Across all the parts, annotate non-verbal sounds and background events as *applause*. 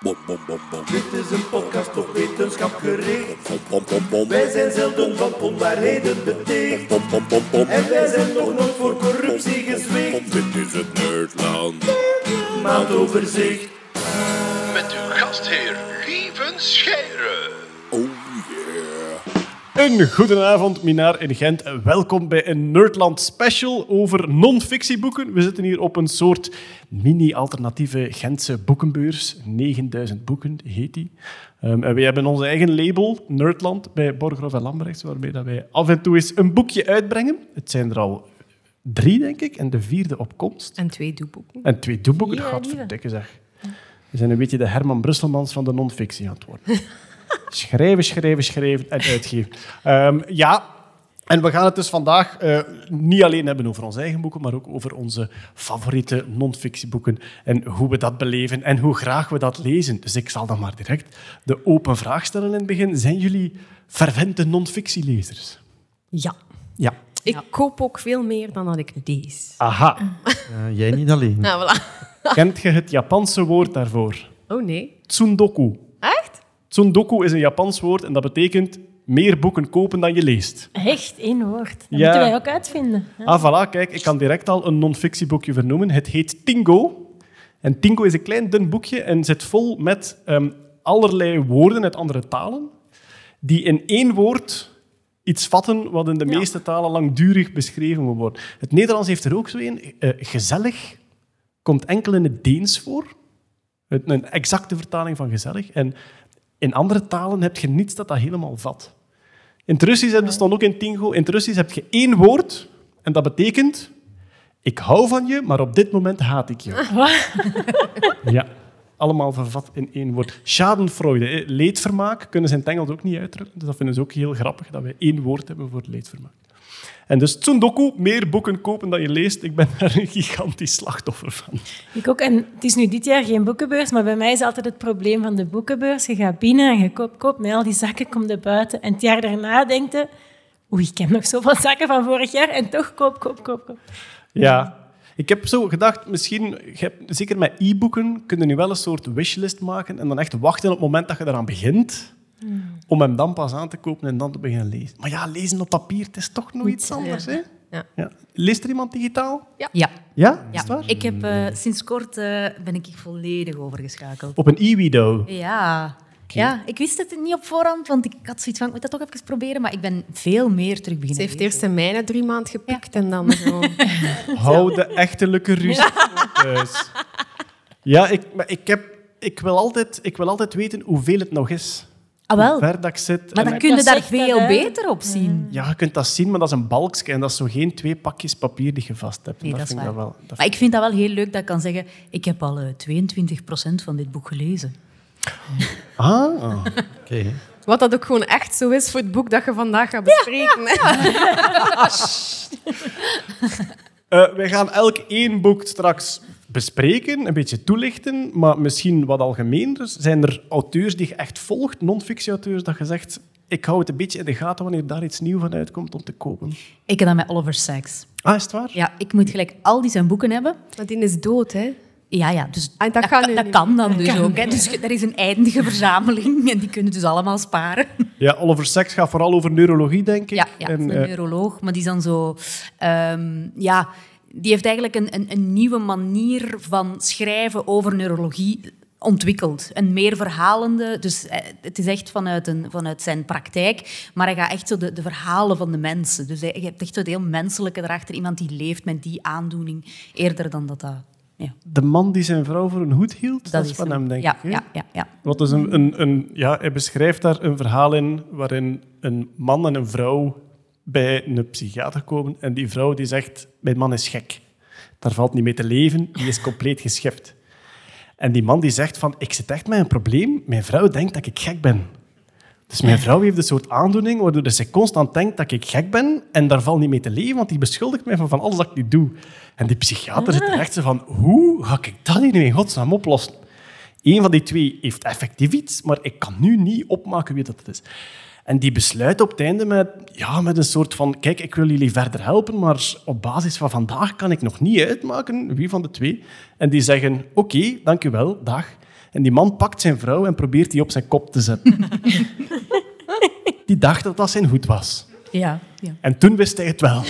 Bom, bom, bom, bom. Dit is een podcast op wetenschap gericht. Bom, bom, bom, bom. Wij zijn zelden van onwaarheden beticht. Bom, bom, bom, bom. En wij zijn nog nooit voor corruptie gezwicht. Dit is het Nerdland. Maandoverzicht. Met uw gastheer Lieven Scheire. Een goedenavond, Minaar in Gent. Welkom bij een Nerdland special over non-fictieboeken. We zitten hier op een soort mini-alternatieve Gentse boekenbeurs. 9000 boeken heet die. Um, en wij hebben onze eigen label, Nerdland, bij Borgerhof en Lambrechts, waarbij dat wij af en toe eens een boekje uitbrengen. Het zijn er al drie, denk ik, en de vierde op komst. En twee doeboeken. En twee doeboeken, Ja, godverdikke zeg. We zijn een beetje de Herman Brusselmans van de non-fictie aan het worden. *laughs* schrijven, schrijven, schrijven en uitgeven. Ehm, ja, en we gaan het dus vandaag eh, niet alleen hebben over onze eigen boeken, maar ook over onze favoriete non-fictieboeken en hoe we dat beleven en hoe graag we dat lezen. Dus ik zal dan maar direct de open vraag stellen in het begin. Zijn jullie fervente non-fictielezers? Ja. Ja. Ik koop ook veel meer dan dat ik lees. Aha. Ja, *laughs* jij niet alleen. Nou, voilà. Kent je het Japanse woord daarvoor? Oh nee. Tsundoku. Echt? Tsundoku is een Japans woord en dat betekent meer boeken kopen dan je leest. Echt, één woord. Dat Ja. moeten wij ook uitvinden. Ja. Ah, voilà, kijk, ik kan direct al een non-fictieboekje vernoemen. Het heet Tingo. En Tingo is een klein dun boekje en zit vol met ehm, allerlei woorden uit andere talen, die in één woord iets vatten wat in de meeste talen langdurig beschreven moet worden. Het Nederlands heeft er ook zo een. eh, gezellig komt enkel in het Deens voor. Een exacte vertaling van gezellig. En in andere talen heb je niets dat dat helemaal vat. In het Russisch heb je stond ook in Tingo. In het Russisch heb je één woord en dat betekent ik hou van je, maar op dit moment haat ik je. *laughs* ja, allemaal vervat in één woord. Schadenfreude, leedvermaak, kunnen ze in het Engels ook niet uitdrukken. Dus dat vinden ze ook heel grappig, dat we één woord hebben voor leedvermaak. En dus Tsundoku, meer boeken kopen dan je leest. Ik ben daar een gigantisch slachtoffer van. Ik ook. En het is nu dit jaar geen boekenbeurs, maar bij mij is altijd het probleem van de boekenbeurs. Je gaat binnen en je koopt, koopt met al die zakken, komt er buiten. En het jaar daarna denkt je, oei, ik heb nog zoveel *laughs* zakken van vorig jaar. En toch koop, koop, koop, koop. Ja. Ik heb zo gedacht, misschien, zeker met e-boeken, kun je nu wel een soort wishlist maken en dan echt wachten op het moment dat je eraan begint, om hem dan pas aan te kopen en dan te beginnen lezen. Maar ja, lezen op papier, het is toch nog iets anders, hè? Ja. Ja. Leest er iemand digitaal? Ja. Ja? Ja. waar? Ik heb eh, sinds kort eh, ben ik volledig overgeschakeld. Op een e-wido. Ja. Ja, ik wist het niet op voorhand, want ik had zoiets van, ik moet dat toch even proberen, maar ik ben veel meer terug Ze beginnen heeft lezen. eerst in mijne drie maanden gepikt en dan zo. *laughs* Hou de echtelijke ruzie thuis. Ja, ik, maar ik, heb, ik, wil altijd, ik wil altijd weten hoeveel het nog is. Ah, wel. Hoe ver dat ik zit. Maar En dan kun je Dat daar dat, veel beter op zien. Ja, je kunt dat zien, maar dat is een balkje en dat is zo geen twee pakjes papier die je vast hebt. Nee, dat is vind ik waar. wel, dat Maar ik vind dat wel heel leuk dat ik kan zeggen, ik heb al eh, 22% van dit boek gelezen. Ah, *laughs* Oké. Wat dat ook gewoon echt zo is voor het boek dat je vandaag gaat bespreken. hè. *laughs* Eh, wij gaan elk één boek straks bespreken, een beetje toelichten, maar misschien wat algemener. Zijn er auteurs die je echt volgt, non-fictie-auteurs, dat je zegt, ik hou het een beetje in de gaten wanneer daar iets nieuws van uitkomt om te kopen? Ik heb dat met Oliver Sacks. Ah, is het waar? Ja, ik moet gelijk al die zijn boeken hebben. Maar die is dood, hè? Ja, ja, dus Ah, dat kan dat dan dus ook. Hè. Dus er is een eindige verzameling *laughs* en die kunnen dus allemaal sparen. Ja, Oliver Sacks gaat vooral over neurologie, denk ik. Ja, ja En, een eh, neuroloog, maar die is dan zo... ehm, ja, die heeft eigenlijk een, een, een nieuwe manier van schrijven over neurologie ontwikkeld. Een meer verhalende... Dus eh, het is echt vanuit, een, vanuit zijn praktijk, maar hij gaat echt zo de, de verhalen van de mensen. Dus hij, je hebt echt zo het heel menselijke erachter. Iemand die leeft met die aandoening, eerder dan dat dat... Ja, de man die zijn vrouw voor een hoed hield, dat, is van hem. hem, denk ja, ik. Ja, ja, ja. Wat is een, een, een, ja, hij beschrijft daar een verhaal in waarin een man en een vrouw bij een psychiater komen en die vrouw die zegt, mijn man is gek. Daar valt niet mee te leven, die is compleet geschept. En die man die zegt van, ik zit echt met een probleem, mijn vrouw denkt dat ik gek ben. Dus mijn vrouw heeft een soort aandoening waardoor ze constant denkt dat ik gek ben en daar valt niet mee te leven, want die beschuldigt mij van, van alles dat ik niet doe. En die psychiater zit er echt zo van, hoe ga ik dat hier nu in godsnaam oplossen? Eén van die twee heeft effectief iets, maar ik kan nu niet opmaken wie dat is. En die besluit op het einde met, ja, met een soort van... Kijk, ik wil jullie verder helpen, maar op basis van vandaag kan ik nog niet uitmaken wie van de twee. En die zeggen, oké, dank u wel, dag. En En die man pakt zijn vrouw en probeert die op zijn kop te zetten. *laughs* die dacht dat dat zijn hoed was. Ja, ja. En toen wist hij het wel.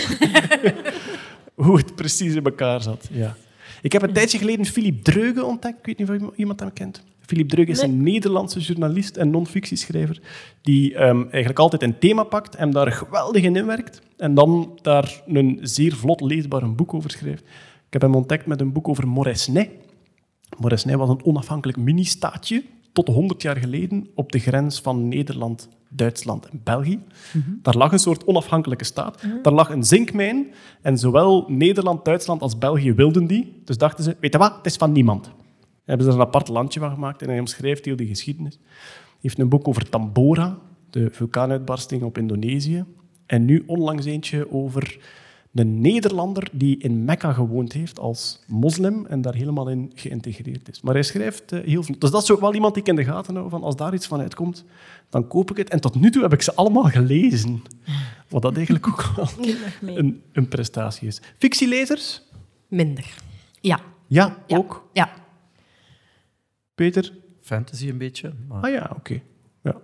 *laughs* Hoe het precies in elkaar zat. Ja. Ik heb een tijdje geleden Philippe Dreugen ontdekt. Ik weet niet of iemand hem kent. Philippe Dreugen is een Nederlandse journalist en non-fictieschrijver die ehm, eigenlijk altijd een thema pakt en daar geweldig in inwerkt. En dan daar een zeer vlot leesbaar een boek over schrijft. Ik heb hem ontdekt met een boek over Moresnet. Moresnet was een onafhankelijk mini-staatje tot 100 jaar geleden op de grens van Nederland, Duitsland en België. Daar lag een soort onafhankelijke staat. Daar lag een zinkmijn en zowel Nederland, Duitsland als België wilden die. Dus dachten ze, weet je wat, het is van niemand. Hebben ze er een apart landje van gemaakt en hij omschrijft heel die geschiedenis. Hij heeft een boek over Tambora, de vulkaanuitbarsting op Indonesië. En nu onlangs eentje over een Nederlander die in Mekka gewoond heeft als moslim en daar helemaal in geïntegreerd is. Maar hij schrijft eh, heel veel. Dus dat is ook wel iemand die ik in de gaten hou. Van als daar iets van uitkomt, dan koop ik het. En tot nu toe heb ik ze allemaal gelezen. Wat dat eigenlijk ook wel *laughs* een, een prestatie is. Fictielezers? Minder. Ja, Ja, ja. ook. Ja. Peter? Fantasy een beetje. Maar Ah ja, oké. Ja.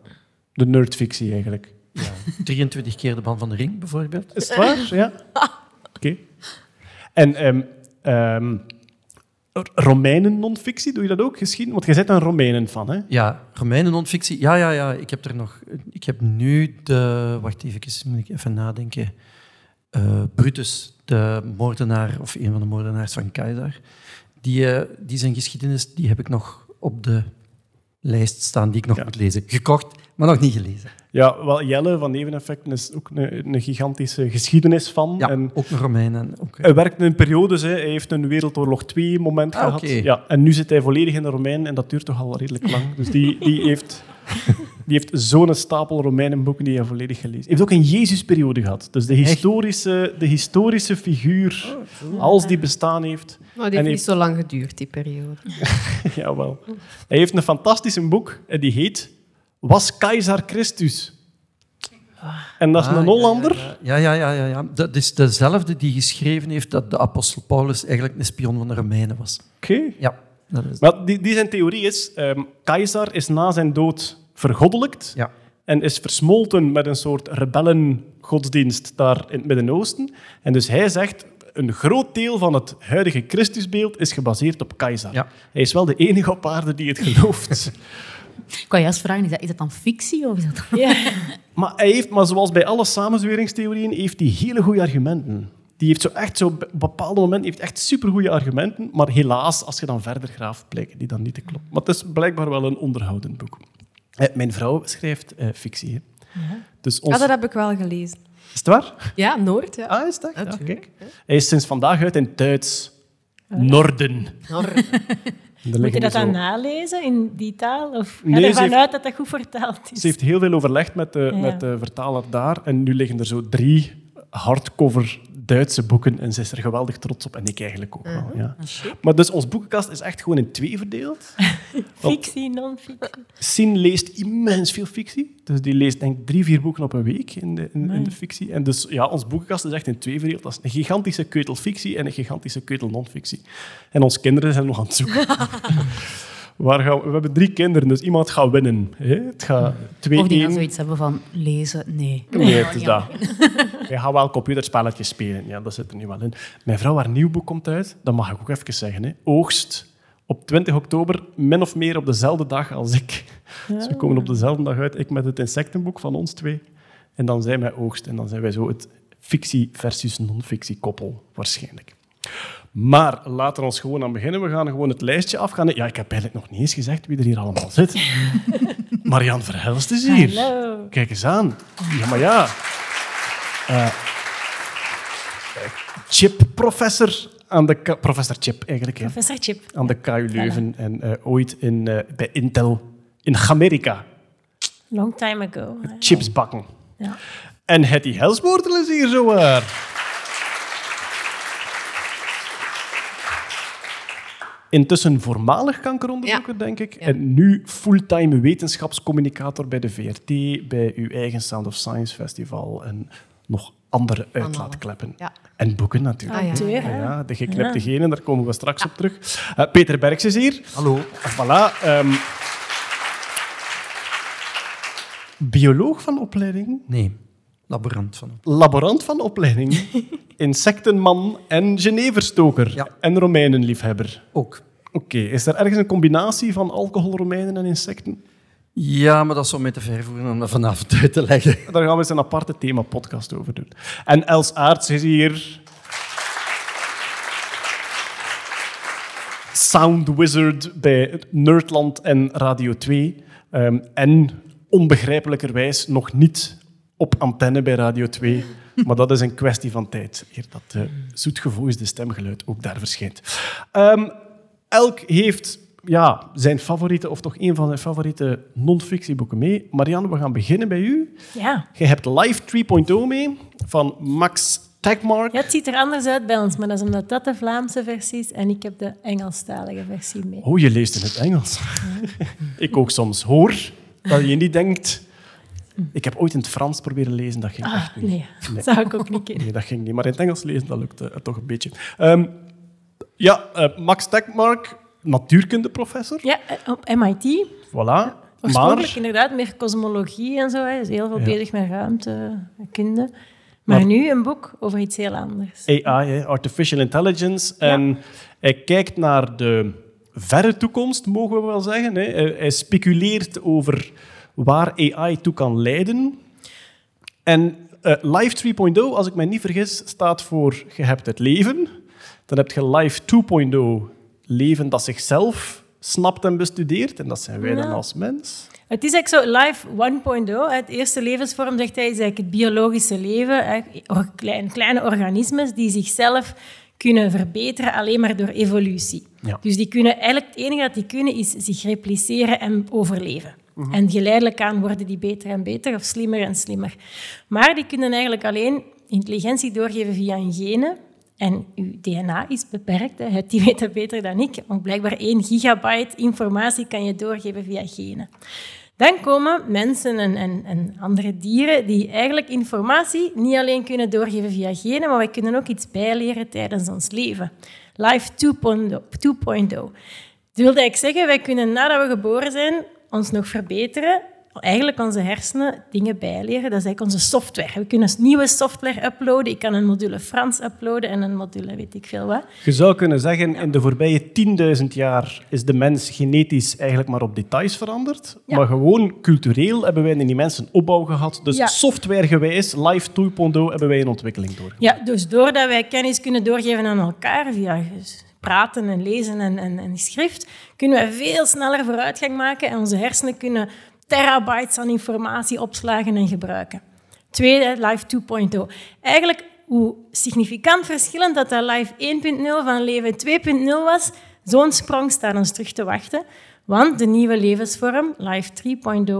De nerdfictie eigenlijk. ja, *laughs* 23 keer de band van de ring, bijvoorbeeld. Is het waar? Ja. Oké. En ehm, ehm, Romeinen non-fictie, doe je dat ook? Geschiedenis? Want je bent een Romeinen van, hè? Ja, Romeinen non-fictie. Ja, ja, ja. Ik heb er nog... Ik heb nu de... Wacht even, moet ik even nadenken. Eh, Brutus, de moordenaar, of een van de moordenaars van Keizer. Die, eh, die zijn geschiedenis, die heb ik nog op de lijst staan die ik nog Ja. moet lezen. Gekocht, maar nog niet gelezen. Ja, wel, Jelle van Neveneffecten is ook een, een gigantische geschiedenis van. Ja, En ook een Romein. En ook, hij werkt in periodes. Hè. Hij heeft een Wereldoorlog 2 moment Ah, gehad. Ja, en nu zit hij volledig in de Romein en dat duurt toch al redelijk lang. Dus die, die heeft, die heeft zo'n stapel Romeinenboeken die hij volledig gelezen heeft. Hij heeft ook een Jezusperiode gehad. Dus de historische, de historische figuur, als die bestaan heeft, Maar die En heeft heeft- niet zo lang geduurd, die periode. *laughs* Jawel. Hij heeft een fantastisch boek en die heet Was Keizer Christus? En dat is Ah, een Hollander. Ja, ja, ja, ja, ja. Dat is dezelfde die geschreven heeft dat de apostel Paulus eigenlijk een spion van de Romeinen was. Oké. Ja, dat is Maar die, die zijn theorie is, ehm Keizer is na zijn dood vergoddelijkt Ja. en is versmolten met een soort rebellengodsdienst daar in het Midden-Oosten. En dus hij zegt, een groot deel van het huidige Christusbeeld is gebaseerd op Keizer. Ja. Hij is wel de enige op aarde die het gelooft. Ik kan je juist vragen, is dat, is dat dan fictie of is dat dan... Ja. *laughs* Maar, hij heeft, maar zoals bij alle samenzweringstheorieën heeft hij hele goede argumenten. Die heeft zo echt zo, op bepaalde momenten heeft echt supergoeie argumenten, maar helaas, als je dan verder graaft, blijken die dan niet te kloppen. Maar het is blijkbaar wel een onderhoudend boek. Eh, mijn vrouw schrijft eh, fictie. Hè. Dus ons... Ja, dat heb ik wel gelezen. Is het waar? Ja, Noord. Ja. Ah, is dat? Ja, Natuurlijk, kijk. Hij is sinds vandaag uit in Duits. Norden. Noord. Er *laughs* Moet je dat zo- dan nalezen in die taal? Of ga Nee, ervan uit dat dat goed vertaald is? Ze heeft heel veel overlegd met de, Ja. met de vertaler daar. En nu liggen er zo drie hardcover Duitse boeken. En ze is er geweldig trots op. En ik eigenlijk ook wel. Ja. Maar dus ons boekenkast is echt gewoon in twee verdeeld. *laughs* Fictie, non-fictie. Sien leest immens veel fictie. Dus die leest denk ik drie, vier boeken op een week in de, in, in de fictie. En dus ja, ons boekenkast is echt in twee verdeeld. Dat is een gigantische keutel fictie en een gigantische keutel non-fictie. En onze kinderen zijn nog aan het zoeken. *laughs* Waar gaan we, we hebben drie kinderen, dus iemand gaat winnen. Hè? Het gaat 2-1. Of die gaan zoiets hebben van lezen? Nee. Nee, het is dat. Je gaat wel computerspelletjes spelen. Ja, dat zit er nu wel in. Mijn vrouw, haar nieuw boek komt uit. Dat mag ik ook even zeggen. Hè. Oogst op 20 oktober, min of meer op dezelfde dag als ik. Dus we komen op dezelfde dag uit. Ik met het insectenboek van ons twee. En dan zij met Oogst. En dan zijn wij zo het fictie versus non-fictie koppel, waarschijnlijk. Maar laten we ons gewoon aan beginnen. We gaan gewoon het lijstje afgaan. Ja, ik heb eigenlijk nog niet eens gezegd wie er hier allemaal zit. *laughs* Marian Verhelst is hier. Hallo. Kijk eens aan. Ja, maar ja. Eh, Chip-professor aan de... Professor Chip, eigenlijk. Hè, Professor Chip. aan de KU Leuven. En eh, ooit in, eh, bij Intel in Amerika. Long time ago. Chips bakken. Ja. En Hetty Helsmoortel is hier zo waar. Intussen voormalig kankeronderzoeker, denk ik. En nu fulltime wetenschapscommunicator bij de VRT, bij uw eigen Sound of Science Festival en nog andere uitlaatkleppen. Ja. En boeken natuurlijk. Ah, ja. De geknipte genen, daar komen we straks op terug. Eh, Peter Berks is hier. Hallo. Voilà. ehm, bioloog van opleiding, Nee, laborant van. laborant van opleiding, *laughs* insectenman en Geneverstoker Ja. en Romeinenliefhebber. Ook. Oké, is er ergens een combinatie van alcohol, Romeinen en insecten? Ja, maar dat is om mee te ver voeren om dat vanavond uit te leggen. Daar gaan we eens een aparte thema-podcast over doen. En Els Aarts is hier. Sound Wizard bij Nerdland en Radio 2. Ehm, en onbegrijpelijkerwijs nog niet op antenne bij Radio 2. Maar dat is een kwestie van tijd, eer dat uh, zoetgevoisde stemgeluid ook daar verschijnt. Ehm, elk heeft ja, zijn favoriete, of toch een van zijn favoriete non-fictieboeken mee. Marianne, we gaan beginnen bij u. Ja. Je hebt Life 3.0 mee van Max Tegmark. ja, het ziet er anders uit bij ons, maar dat is omdat dat de Vlaamse versie is en ik heb de Engelstalige versie mee. Oh, je leest in het Engels. *laughs* Ik ook soms hoor dat je niet denkt... Ik heb ooit in het Frans proberen lezen, dat ging Ah, echt niet. nee, *laughs* dat zou ik ook niet *laughs* kunnen. Nee, dat ging niet. Maar in het Engels lezen, dat lukte eh, toch een beetje. Ehm, ja, eh, Max Tegmark, natuurkundeprofessor. Ja, eh, op MIT. Voilà. Oorspronkelijk Maar inderdaad meer cosmologie en zo. Hij is heel veel Ja. bezig met ruimtekunde. Maar, Maar- nu een boek over iets heel anders. AI, hè, artificial intelligence. En hij kijkt naar de verre toekomst, mogen we wel zeggen. Hè. Hij speculeert over waar AI toe kan leiden. En eh, Life 3.0, als ik mij niet vergis, staat voor je hebt het leven. Dan heb je Life 2.0, leven dat zichzelf snapt en bestudeert. En dat zijn wij dan als mens. Het is eigenlijk zo, Life 1.0, het eerste levensvorm, zegt hij, is eigenlijk het biologische leven. hè, or- klein- Kleine organismes die zichzelf kunnen verbeteren alleen maar door evolutie. Ja. Dus die kunnen, eigenlijk het enige dat die kunnen is zich repliceren en overleven. En geleidelijk aan worden die beter en beter of slimmer en slimmer. Maar die kunnen eigenlijk alleen intelligentie doorgeven via een genen. En uw DNA is beperkt, hè. Die weet het beter dan ik. Want blijkbaar 1 gigabyte informatie kan je doorgeven via genen. Dan komen mensen en, en, en andere dieren die eigenlijk informatie niet alleen kunnen doorgeven via genen, maar wij kunnen ook iets bijleren tijdens ons leven. Life 2.0. 2.0. Dat wil eigenlijk zeggen, wij kunnen nadat we geboren zijn ons nog verbeteren. Eigenlijk onze hersenen dingen bijleren. Dat is eigenlijk onze software. We kunnen nieuwe software uploaden. Ik kan een module Frans uploaden en een module weet ik veel wat. Je zou kunnen zeggen, in de voorbije 10.000 jaar is de mens genetisch eigenlijk maar op details veranderd. Ja. Maar gewoon cultureel hebben wij in die mensen opbouw gehad. Dus Ja. softwaregewijs, Life 2.0, hebben wij een ontwikkeling doorgemaakt. Ja, dus doordat wij kennis kunnen doorgeven aan elkaar via praten en lezen en, en, en schrift, kunnen wij veel sneller vooruitgang maken en onze hersenen kunnen terabytes aan informatie opslagen en gebruiken. Tweede, Life 2.0. Eigenlijk, hoe significant verschillend dat dat Life 1.0 van leven 2.0 was, zo'n sprong staat ons terug te wachten. Want de nieuwe levensvorm, Life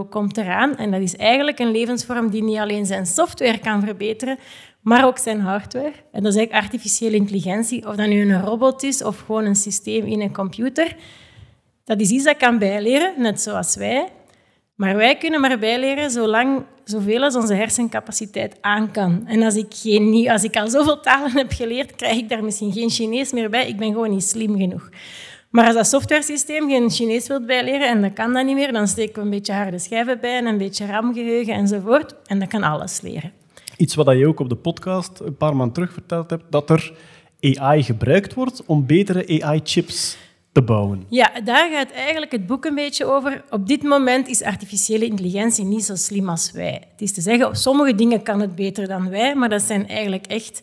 3.0, komt eraan. En dat is eigenlijk een levensvorm die niet alleen zijn software kan verbeteren, maar ook zijn hardware. En dat is eigenlijk artificiële intelligentie. Of dat nu een robot is of gewoon een systeem in een computer. Dat is iets dat kan bijleren, net zoals wij. Maar wij kunnen maar bijleren zolang, zoveel als onze hersencapaciteit aan kan. En als ik, geen, als ik al zoveel talen heb geleerd, krijg ik daar misschien geen Chinees meer bij. Ik ben gewoon niet slim genoeg. Maar als dat softwaresysteem geen Chinees wilt bijleren en dat kan dat niet meer, dan steken we een beetje harde schijven bij en een beetje RAM-geheugen enzovoort. En dat kan alles leren. Iets wat je ook op de podcast een paar maanden terug verteld hebt, dat er AI gebruikt wordt om betere AI-chips te bouwen. Ja, daar gaat eigenlijk het boek een beetje over. Op dit moment is artificiële intelligentie niet zo slim als wij. Het is te zeggen, op sommige dingen kan het beter dan wij, maar dat zijn eigenlijk echt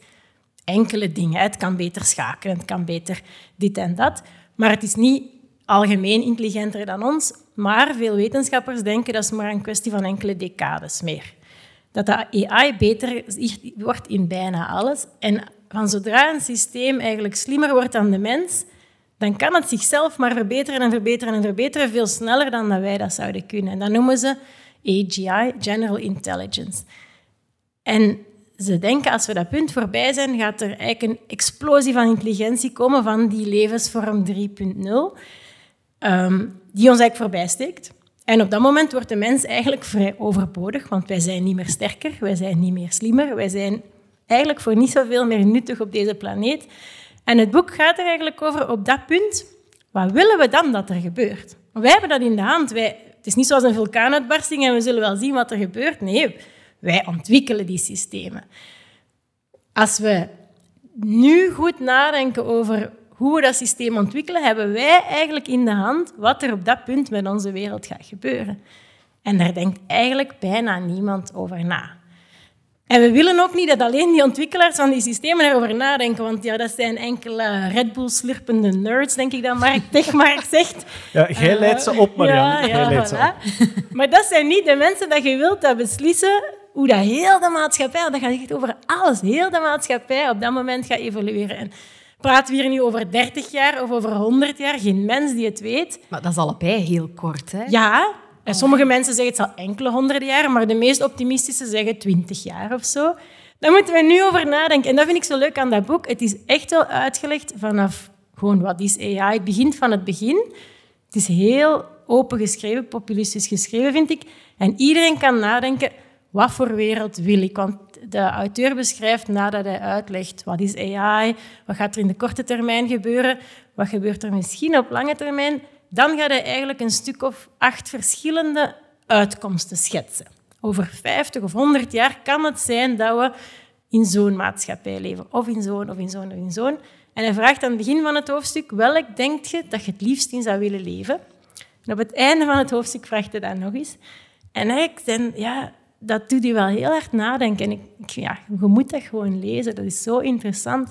enkele dingen. Het kan beter schakelen, het kan beter dit en dat. Maar het is niet algemeen intelligenter dan ons. Maar veel wetenschappers denken dat is maar een kwestie van enkele decades meer. Dat de AI beter wordt in bijna alles. En van zodra een systeem eigenlijk slimmer wordt dan de mens, dan kan het zichzelf maar verbeteren en verbeteren en verbeteren veel sneller dan dat wij dat zouden kunnen. En dat noemen ze AGI, General Intelligence. En ze denken, als we dat punt voorbij zijn, gaat er eigenlijk een explosie van intelligentie komen van die levensvorm 3.0, ehm, die ons eigenlijk voorbij steekt. En op dat moment wordt de mens eigenlijk vrij overbodig, want wij zijn niet meer sterker, wij zijn niet meer slimmer, wij zijn eigenlijk voor niet zoveel meer nuttig op deze planeet. En het boek gaat er eigenlijk over op dat punt. Wat willen we dan dat er gebeurt? Wij hebben dat in de hand. Wij, het is niet zoals een vulkaanuitbarsting en we zullen wel zien wat er gebeurt. Nee, wij ontwikkelen die systemen. Als we nu goed nadenken over hoe we dat systeem ontwikkelen, hebben wij eigenlijk in de hand wat er op dat punt met onze wereld gaat gebeuren. En daar denkt eigenlijk bijna niemand over na. En we willen ook niet dat alleen die ontwikkelaars van die systemen erover nadenken, want ja, dat zijn enkele Red Bull slurpende nerds, denk ik dat Mark Techmark *laughs* zegt. Ja, jij leidt ze op, Marianne. Ja, voilà. *laughs* Maar dat zijn niet de mensen dat je wilt dat beslissen hoe dat heel de maatschappij, dat gaat echt over alles, heel de maatschappij op dat moment gaat evolueren. En praten we hier nu over 30 jaar of over 100 jaar? Geen mens die het weet. Maar dat is allebei heel kort, hè? Ja, en sommige mensen zeggen het zal enkele honderden jaren, maar de meest optimistische zeggen 20 jaar of zo. Daar moeten we nu over nadenken. En dat vind ik zo leuk aan dat boek. Het is echt wel uitgelegd vanaf gewoon wat is AI. Het begint van het begin. Het is heel open geschreven, populistisch geschreven, vind ik. En iedereen kan nadenken, wat voor wereld wil ik? Want de auteur beschrijft nadat hij uitlegt wat is AI, wat gaat er in de korte termijn gebeuren, wat gebeurt er misschien op lange termijn, dan gaat hij eigenlijk een stuk of acht verschillende uitkomsten schetsen. Over 50 of 100 jaar kan het zijn dat we in zo'n maatschappij leven, of in zo'n, of in zo'n, of in zo'n. En hij vraagt aan het begin van het hoofdstuk, welk denkt je dat je het liefst in zou willen leven? En op het einde van het hoofdstuk vraagt hij dat nog eens. En eigenlijk, dan, ja, dat doet hij wel heel hard nadenken. En ik, ja, je moet dat gewoon lezen, dat is zo interessant.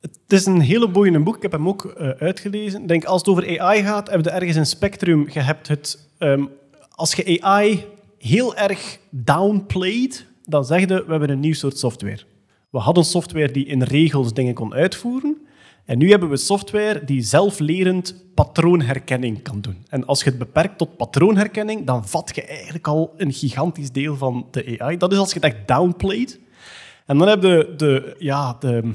Het is een hele boeiende boek. Ik heb hem ook eh, uitgelezen. Denk, als het over AI gaat, hebben we ergens een spectrum. Je hebt het... ehm, als je AI heel erg downplayed, dan zeg je, we hebben een nieuw soort software. We hadden software die in regels dingen kon uitvoeren. En nu hebben we software die zelflerend patroonherkenning kan doen. En als je het beperkt tot patroonherkenning, dan vat je eigenlijk al een gigantisch deel van de AI. Dat is als je het echt downplayed. En dan heb je de, ja, de,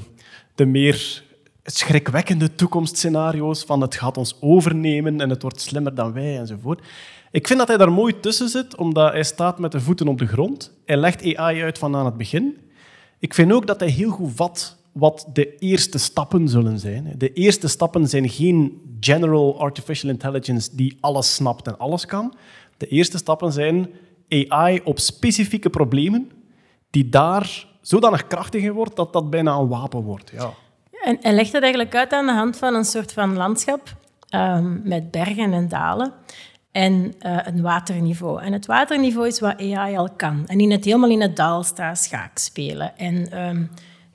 de meer schrikwekkende toekomstscenario's van het gaat ons overnemen en het wordt slimmer dan wij enzovoort. Ik vind dat hij daar mooi tussen zit, omdat hij staat met de voeten op de grond. Hij legt AI uit van aan het begin. Ik vind ook dat hij heel goed vat wat de eerste stappen zullen zijn. De eerste stappen zijn geen general artificial intelligence die alles snapt en alles kan. De eerste stappen zijn AI op specifieke problemen die daar zodanig krachtig in wordt dat dat bijna een wapen wordt. Ja. En hij legt het eigenlijk uit aan de hand van een soort van landschap ehm, met bergen en dalen en eh, een waterniveau. En het waterniveau is wat AI al kan. En in het, helemaal in het dal staat schaakspelen en ehm,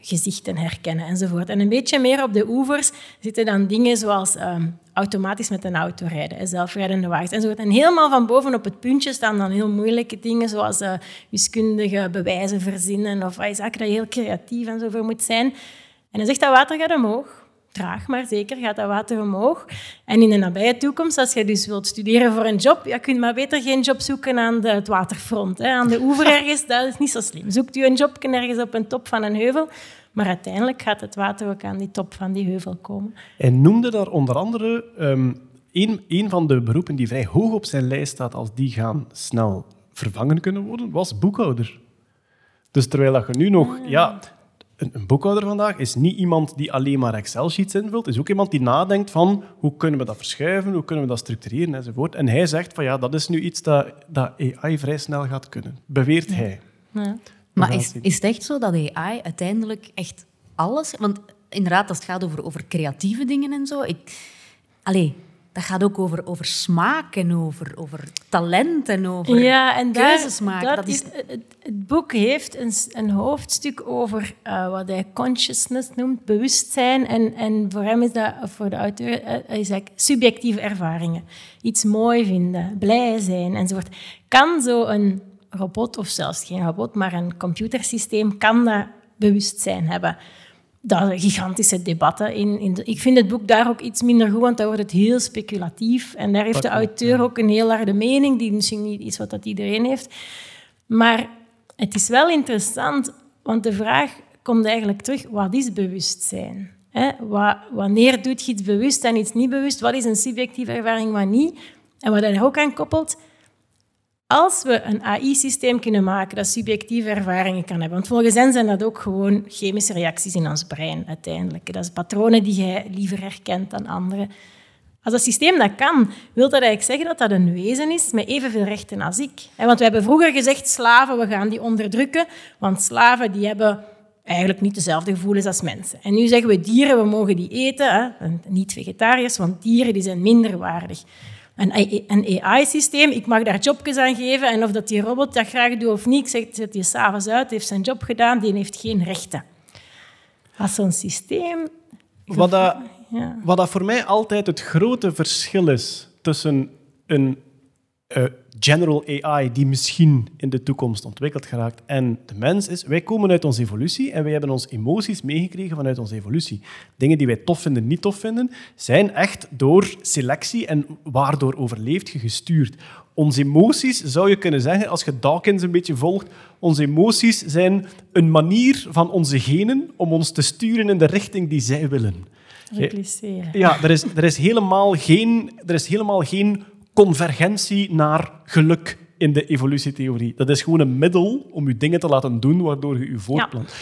gezichten herkennen enzovoort. En een beetje meer op de oevers zitten dan dingen zoals ehm, automatisch met een auto rijden, en zelfrijdende wagens enzovoort. En helemaal van boven op het puntje staan dan heel moeilijke dingen zoals eh, wiskundige bewijzen verzinnen of ah, zaken dat je heel creatief en zo voor moet zijn. En hij zegt dat water gaat omhoog. Traag, maar zeker gaat dat water omhoog. En in de nabije toekomst, als je dus wilt studeren voor een job, ja, kun je maar beter geen job zoeken aan de, het waterfront. Hè. Aan de oever ergens, dat is niet zo slim. Zoekt u een job ergens op een top van een heuvel, maar uiteindelijk gaat het water ook aan die top van die heuvel komen. Hij noemde daar onder andere ehm, een, een van de beroepen die vrij hoog op zijn lijst staat als die gaan snel vervangen kunnen worden, was boekhouder. Dus terwijl dat je nu nog... Ja, een, een boekhouder vandaag is niet iemand die alleen maar Excel-sheets invult, is ook iemand die nadenkt van hoe kunnen we dat verschuiven, hoe kunnen we dat structureren enzovoort. En hij zegt van ja, dat is nu iets dat, dat AI vrij snel gaat kunnen, beweert hij. Ja. Maar is, is het echt zo dat AI uiteindelijk echt alles... Want inderdaad, als het gaat over, over creatieve dingen en zo... Ik, allee, dat gaat ook over, over smaak en over, over talent en over Ja, en daar, keuzes maken. dat Dat is, het, het boek heeft een, een hoofdstuk over eh, wat hij consciousness noemt, bewustzijn. En, en voor hem is dat, voor de auteur, eh, is eigenlijk subjectieve ervaringen. Iets mooi vinden, blij zijn enzovoort. Kan zo een robot, of zelfs geen robot, maar een computersysteem, kan dat bewustzijn hebben? Dat gigantische debatten. In, in de- ik vind het boek daar ook iets minder goed, want daar wordt het heel speculatief. En daar heeft de auteur ook een heel harde mening, die misschien niet is wat dat iedereen heeft. Maar het is wel interessant, want de vraag komt eigenlijk terug, wat is bewustzijn? Wa- wanneer doet je iets bewust en iets niet bewust? Wat is een subjectieve ervaring, wat niet? En wat er ook aan koppelt, Als we een AI-systeem kunnen maken dat subjectieve ervaringen kan hebben, want volgens hen zijn dat ook gewoon chemische reacties in ons brein uiteindelijk. Dat is patronen die jij liever herkent dan andere. Als dat systeem dat kan, wil dat eigenlijk zeggen dat dat een wezen is met evenveel rechten als ik. Want we hebben vroeger gezegd, slaven, we gaan die onderdrukken, want slaven die hebben eigenlijk niet dezelfde gevoelens als mensen. En nu zeggen we dieren, we mogen die eten, hè, niet vegetariërs, want dieren die zijn minder waardig. Een AI een AI-systeem, ik mag daar jobjes aan geven en of dat die robot dat graag doet of niet, ik zeg, zet die s'avonds uit, heeft zijn job gedaan, die heeft geen rechten. Als zo'n systeem... Wat dat, Ja. wat dat voor mij altijd het grote verschil is tussen een eh, general AI die misschien in de toekomst ontwikkeld geraakt en de mens is, wij komen uit onze evolutie en wij hebben onze emoties meegekregen vanuit onze evolutie. Dingen die wij tof vinden, niet tof vinden, zijn echt door selectie en waardoor overleeft je gestuurd. Onze emoties, zou je kunnen zeggen, als je Dawkins een beetje volgt, onze emoties zijn een manier van onze genen om ons te sturen in de richting die zij willen. Repliceren. Ja, er is, er is, helemaal, geen, er is helemaal geen convergentie naar geluk in de evolutietheorie. Dat is gewoon een middel om je dingen te laten doen waardoor je je voortplant.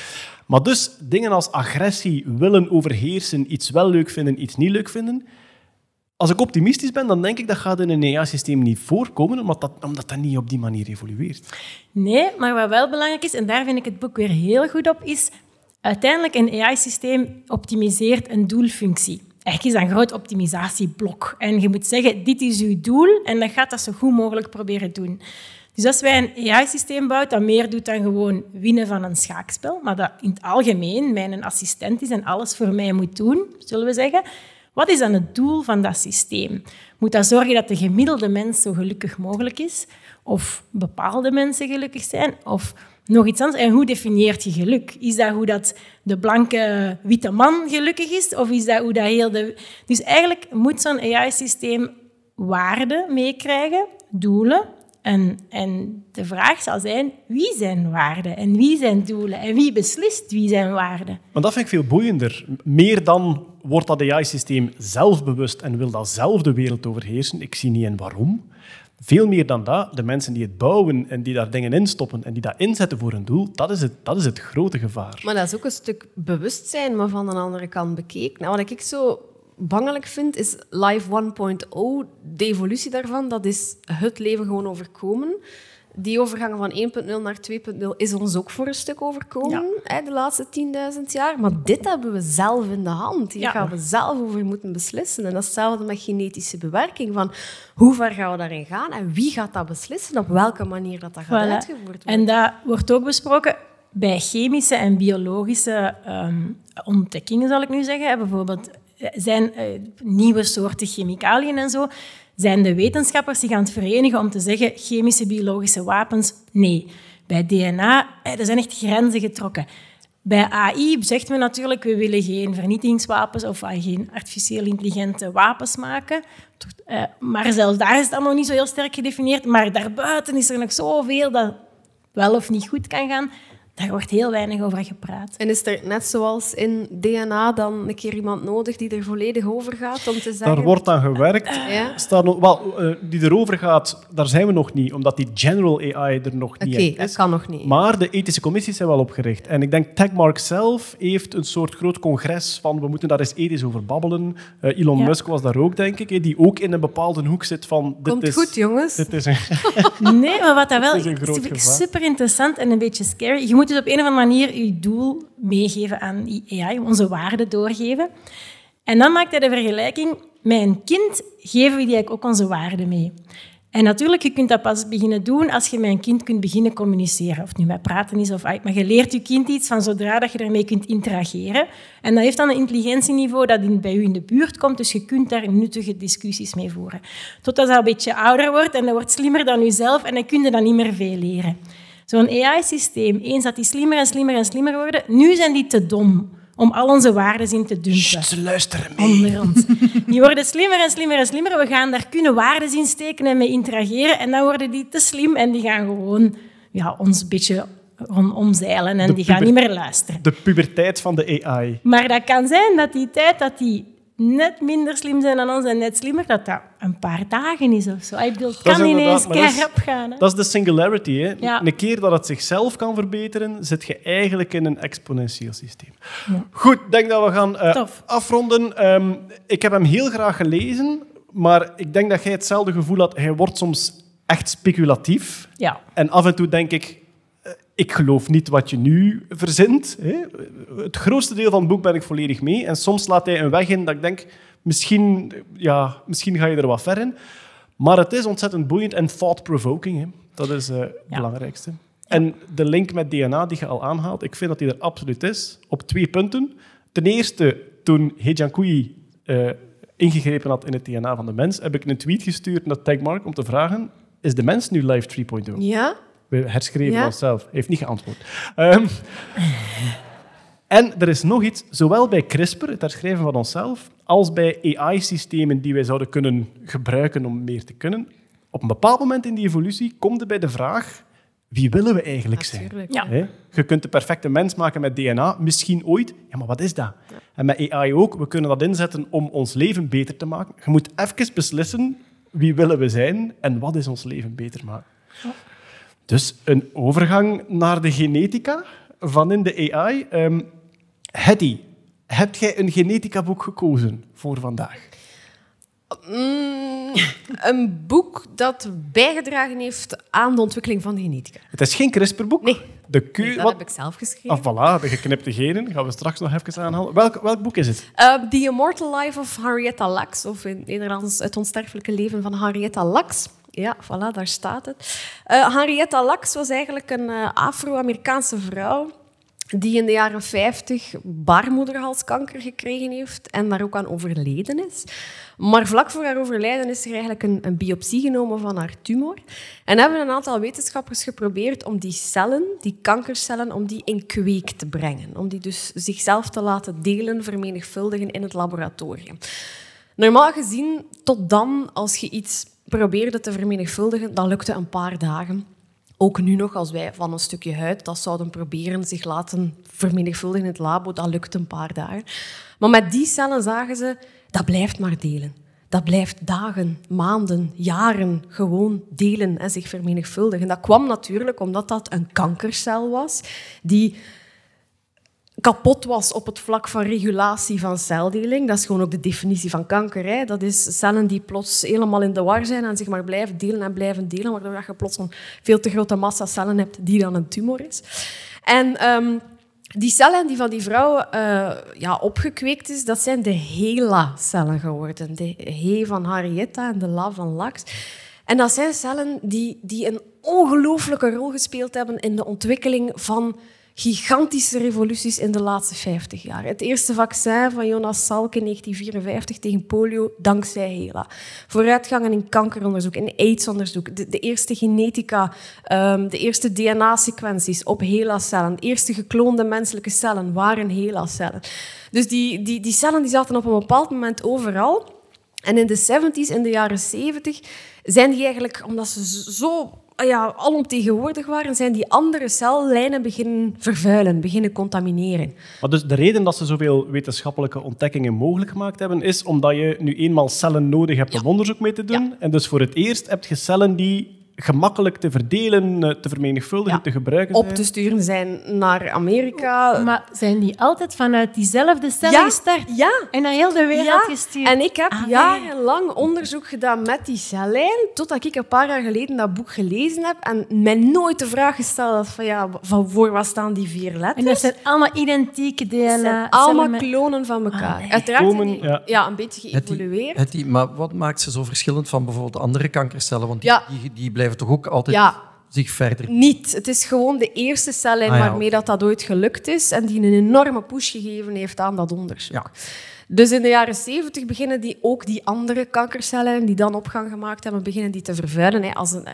Maar dus dingen als agressie, willen overheersen, iets wel leuk vinden, iets niet leuk vinden. Als ik optimistisch ben, dan denk ik dat gaat in een AI-systeem niet voorkomen, omdat dat, omdat dat niet op die manier evolueert. Nee, maar wat wel belangrijk is, en daar vind ik het boek weer heel goed op, is uiteindelijk een AI-systeem optimiseert een doelfunctie. Eigenlijk is een groot optimisatieblok. En je moet zeggen, dit is uw doel en dat gaat dat zo goed mogelijk proberen doen. Dus als wij een AI-systeem bouwen dat meer doet dan gewoon winnen van een schaakspel, maar dat in het algemeen mijn assistent is en alles voor mij moet doen, zullen we zeggen, wat is dan het doel van dat systeem? Moet dat zorgen dat de gemiddelde mens zo gelukkig mogelijk is? Of bepaalde mensen gelukkig zijn? Of nog iets anders? En hoe definieert je geluk? Is dat hoe dat de blanke witte man gelukkig is? Of is dat hoe dat heel de... Dus eigenlijk moet zo'n AI-systeem waarden meekrijgen, doelen. En, en de vraag zal zijn, wie zijn waarden en wie zijn doelen? En wie beslist wie zijn waarden? Maar dat vind ik veel boeiender. Meer dan wordt dat AI-systeem zelfbewust en wil dat zelf de wereld overheersen. Ik zie niet in waarom. Veel meer dan dat, de mensen die het bouwen en die daar dingen in stoppen en die dat inzetten voor een doel, dat is het, dat is het grote gevaar. Maar dat is ook een stuk bewustzijn, maar van de andere kant bekeken. Nou, wat ik zo bangelijk vind, is Life 1.0, de evolutie daarvan, dat is het leven gewoon overkomen. Die overgang van 1.0 naar 2.0 is ons ook voor een stuk overkomen, hè, de laatste 10.000 jaar. Maar dit hebben we zelf in de hand. Hier Ja. gaan we zelf over moeten beslissen. En dat is hetzelfde met genetische bewerking. Van hoe ver gaan we daarin gaan en wie gaat dat beslissen? Op welke manier dat, dat gaat Voilà. uitgevoerd worden? En dat wordt ook besproken bij chemische en biologische ehm, ontdekkingen, zal ik nu zeggen. Bijvoorbeeld zijn eh, nieuwe soorten chemicaliën en zo. Zijn de wetenschappers zich aan het verenigen om te zeggen chemische, biologische wapens? Nee. Bij DNA, eh, er zijn echt grenzen getrokken. Bij AI zegt men natuurlijk, we willen geen vernietigingswapens of eh, geen artificieel intelligente wapens maken. Maar zelfs daar is het allemaal niet zo heel sterk gedefinieerd. Maar daarbuiten is er nog zoveel dat wel of niet goed kan gaan. Daar wordt heel weinig over gepraat. En is er net zoals in DNA dan een keer iemand nodig die er volledig over gaat om te zeggen... Daar wordt aan gewerkt. Ja? Staat wel, eh, die erover gaat, daar zijn we nog niet, omdat die general AI er nog niet Oké, echt dat is. kan nog niet. Maar de ethische commissies zijn wel opgericht. En ik denk, Techmark zelf heeft een soort groot congres van we moeten daar eens ethisch over babbelen. Eh, Elon Ja. Musk was daar ook, denk ik, hè, die ook in een bepaalde hoek zit van... Dit Komt is, goed, jongens. Dit is een, *laughs* Nee, maar wat dat wel is een groot gevaar. super interessant en een beetje scary. Je moet dus op een of andere manier je doel meegeven aan die AI, onze waarden doorgeven. En dan maakt hij de vergelijking, met een kind geven we die eigenlijk ook onze waarden mee. En natuurlijk, je kunt dat pas beginnen doen als je met een kind kunt beginnen communiceren. Of het nu met praten is of uit. Maar je leert je kind iets van zodra dat je ermee kunt interageren. En dat heeft dan een intelligentieniveau dat bij u in de buurt komt. Dus je kunt daar nuttige discussies mee voeren. Totdat dat een beetje ouder wordt en dat wordt slimmer dan jezelf. En dan kun je dan niet meer veel leren. Zo'n AI-systeem, eens dat die slimmer en slimmer en slimmer worden, nu zijn die te dom om al onze waarden in te dumpen Sst, ze luisteren mee. onder. Die worden slimmer en slimmer en slimmer. We gaan daar kunnen waarden in steken en mee interageren. En dan worden die te slim en die gaan gewoon ja, ons een beetje om, omzeilen en De die gaan niet meer luisteren. De puberteit van de AI. Maar dat kan zijn dat die tijd dat die net minder slim zijn dan ons en net slimmer, dat dat een paar dagen is of zo. Ik bedoel, het kan ineens keihard gaan. Hè? Dat is de singularity. Hè. Ja. Een keer dat het zichzelf kan verbeteren, zit je eigenlijk in een exponentieel systeem. Goed, ik denk dat we gaan eh, afronden. Ehm, ik heb hem heel graag gelezen, maar ik denk dat jij hetzelfde gevoel had. Hij wordt soms echt speculatief. Ja. En af en toe denk ik, ik geloof niet wat je nu verzint. Hè. Het grootste deel van het boek ben ik volledig mee. En soms laat hij een weg in dat ik denk, misschien, ja, misschien ga je er wat ver in. Maar het is ontzettend boeiend en thought-provoking. Dat is eh, het belangrijkste. En de link met DNA die je al aanhaalt, ik vind dat die er absoluut is. Op twee punten. Ten eerste, toen Hejankui eh ingegrepen had in het DNA van de mens, heb ik een tweet gestuurd naar Tagmark om te vragen, is de mens nu live 3.0? Ja? We herschreven Ja. onszelf. Hij heeft niet geantwoord. Ehm, en er is nog iets, zowel bij CRISPR, het herschrijven van onszelf, als bij AI-systemen die wij zouden kunnen gebruiken om meer te kunnen. Op een bepaald moment in die evolutie komt er bij de vraag, wie willen we eigenlijk zijn? Ja. Je kunt de perfecte mens maken met DNA, misschien ooit. Ja, maar wat is dat? En met AI ook, we kunnen dat inzetten om ons leven beter te maken. Je moet even beslissen wie willen we zijn en wat is ons leven beter maken. Dus een overgang naar de genetica van in de AI. Ehm Hetty, heb jij een genetica-boek gekozen voor vandaag? Mm, een boek dat bijgedragen heeft aan de ontwikkeling van de genetica. Het is geen CRISPR-boek. Nee. De Nee, dat wat- heb ik zelf geschreven. Ah, voilà, de geknipte genen. Gaan we straks nog even aanhalen. Welk, welk boek is het? Uh, The Immortal Life of Henrietta Lacks, of in het Nederlands Het onsterfelijke leven van Henrietta Lacks. Ja, voilà, daar staat het. Uh, Henrietta Lacks was eigenlijk een uh, Afro-Amerikaanse vrouw die in de jaren 50 baarmoederhalskanker gekregen heeft en daar ook aan overleden is. Maar vlak voor haar overlijden is er eigenlijk een, een biopsie genomen van haar tumor. En hebben een aantal wetenschappers geprobeerd om die cellen, die kankercellen, om die in kweek te brengen. Om die dus zichzelf te laten delen, vermenigvuldigen in het laboratorium. Normaal gezien, tot dan, als je iets probeerde te vermenigvuldigen, dat lukte een paar dagen. Ook nu nog, als wij van een stukje huid dat zouden proberen zich laten vermenigvuldigen in het labo, dat lukt een paar dagen. Maar met die cellen zagen ze, dat blijft maar delen. Dat blijft dagen, maanden, jaren gewoon delen en zich vermenigvuldigen. Dat kwam natuurlijk omdat dat een kankercel was die kapot was op het vlak van regulatie van celdeling. Dat is gewoon ook de definitie van kanker. Hè. Dat is cellen die plots helemaal in de war zijn en zich maar blijven delen en blijven delen, waardoor je plots een veel te grote massa cellen hebt die dan een tumor is. En um, die cellen die van die vrouw uh, ja, opgekweekt is, dat zijn de HeLa-cellen geworden. De He van Henrietta en de La van Lax. En dat zijn cellen die, die een ongelooflijke rol gespeeld hebben in de ontwikkeling van gigantische revoluties in de laatste 50 jaar. Het eerste vaccin van Jonas Salk in 1954 tegen polio, dankzij HeLa. Vooruitgangen in kankeronderzoek, in aidsonderzoek, de, de eerste genetica, um, de eerste DNA-sequenties op HeLa-cellen, de eerste gekloonde menselijke cellen waren HeLa-cellen. Dus die, die, die cellen die zaten op een bepaald moment overal. En in de 70s, in de jaren 70, zijn die eigenlijk, omdat ze zo ja, alomtegenwoordig waren, zijn die andere cellijnen beginnen vervuilen, beginnen contamineren. Maar dus de reden dat ze zoveel wetenschappelijke ontdekkingen mogelijk gemaakt hebben, is omdat je nu eenmaal cellen nodig hebt om onderzoek mee te doen. Ja. En dus voor het eerst heb je cellen die gemakkelijk te verdelen, eh, te vermenigvuldigen, Ja. te gebruiken Op zijn. te sturen zijn naar Amerika. Maar zijn die altijd vanuit diezelfde cellen Ja, gestart ja. en naar heel de wereld Ja, gestuurd? en ik heb Ah, jarenlang onderzoek gedaan met die cellijn, totdat ik een paar jaar geleden dat boek gelezen heb en mij nooit de vraag gesteld had van, ja, van voor wat staan die vier letters? En dat zijn allemaal identieke DNA. Zijn allemaal klonen van elkaar. Ah, nee. Uiteraard Komen, die ja. ja, een beetje Het die- geëvolueerd. het die- maar wat maakt ze zo verschillend van bijvoorbeeld andere kankercellen? Want die, Ja. die, die blijven toch ook altijd Ja. zich verder... Niet. Het is gewoon de eerste cellijn Ah, ja, waarmee dat, dat ooit gelukt is en die een enorme push gegeven heeft aan dat onderzoek. Dus in de jaren 70 beginnen die ook die andere kankercellen die dan opgang gemaakt hebben, beginnen die te vervuilen. Hè. Als een,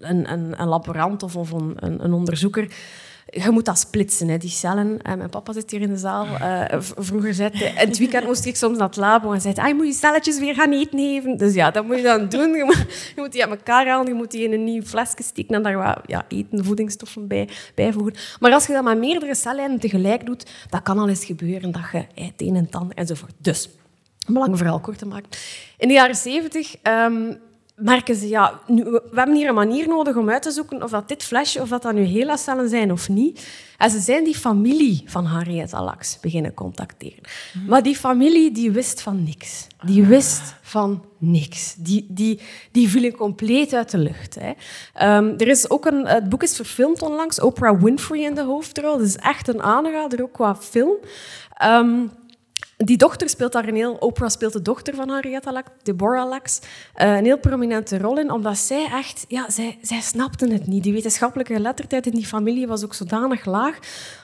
een, een, een laborant of, of een, een onderzoeker je moet dat splitsen, hè, die cellen. En mijn papa zit hier in de zaal. Eh, v- vroeger zei hij... In het weekend moest ik soms naar het labo en zei hij... Ah, je moet je celletjes weer gaan eten. Dus ja, dat moet je dan doen. Je moet, die uit elkaar halen. Je moet die in een nieuw flesje steken en daar wat ja, eten, voedingsstoffen bij, bijvoegen. Maar als je dat met meerdere cellijnen tegelijk doet, dat kan al eens gebeuren dat je het een en het enzovoort. Dus... Om lang verhaal kort te maken. In de jaren zeventig ehm, merken ze, ja, nu, we hebben hier een manier nodig om uit te zoeken of dat dit flesje, of dat, dat nu HeLa-cellen zijn of niet. En ze zijn die familie van Henrietta Lacks beginnen contacteren. Maar die familie die wist van niks. Die wist van niks. Die, die, die vielen compleet uit de lucht. Hè. Ehm, er is ook een, het boek is verfilmd onlangs, Oprah Winfrey in de hoofdrol. Dat is echt een aanrader, ook qua film. Ehm, die dochter speelt daar een heel... Oprah speelt de dochter van Henrietta Lacks, Deborah Lacks, eh, een heel prominente rol in, omdat zij echt... Ja, zij, zij snapten het niet. Die wetenschappelijke geletterdheid in die familie was ook zodanig laag.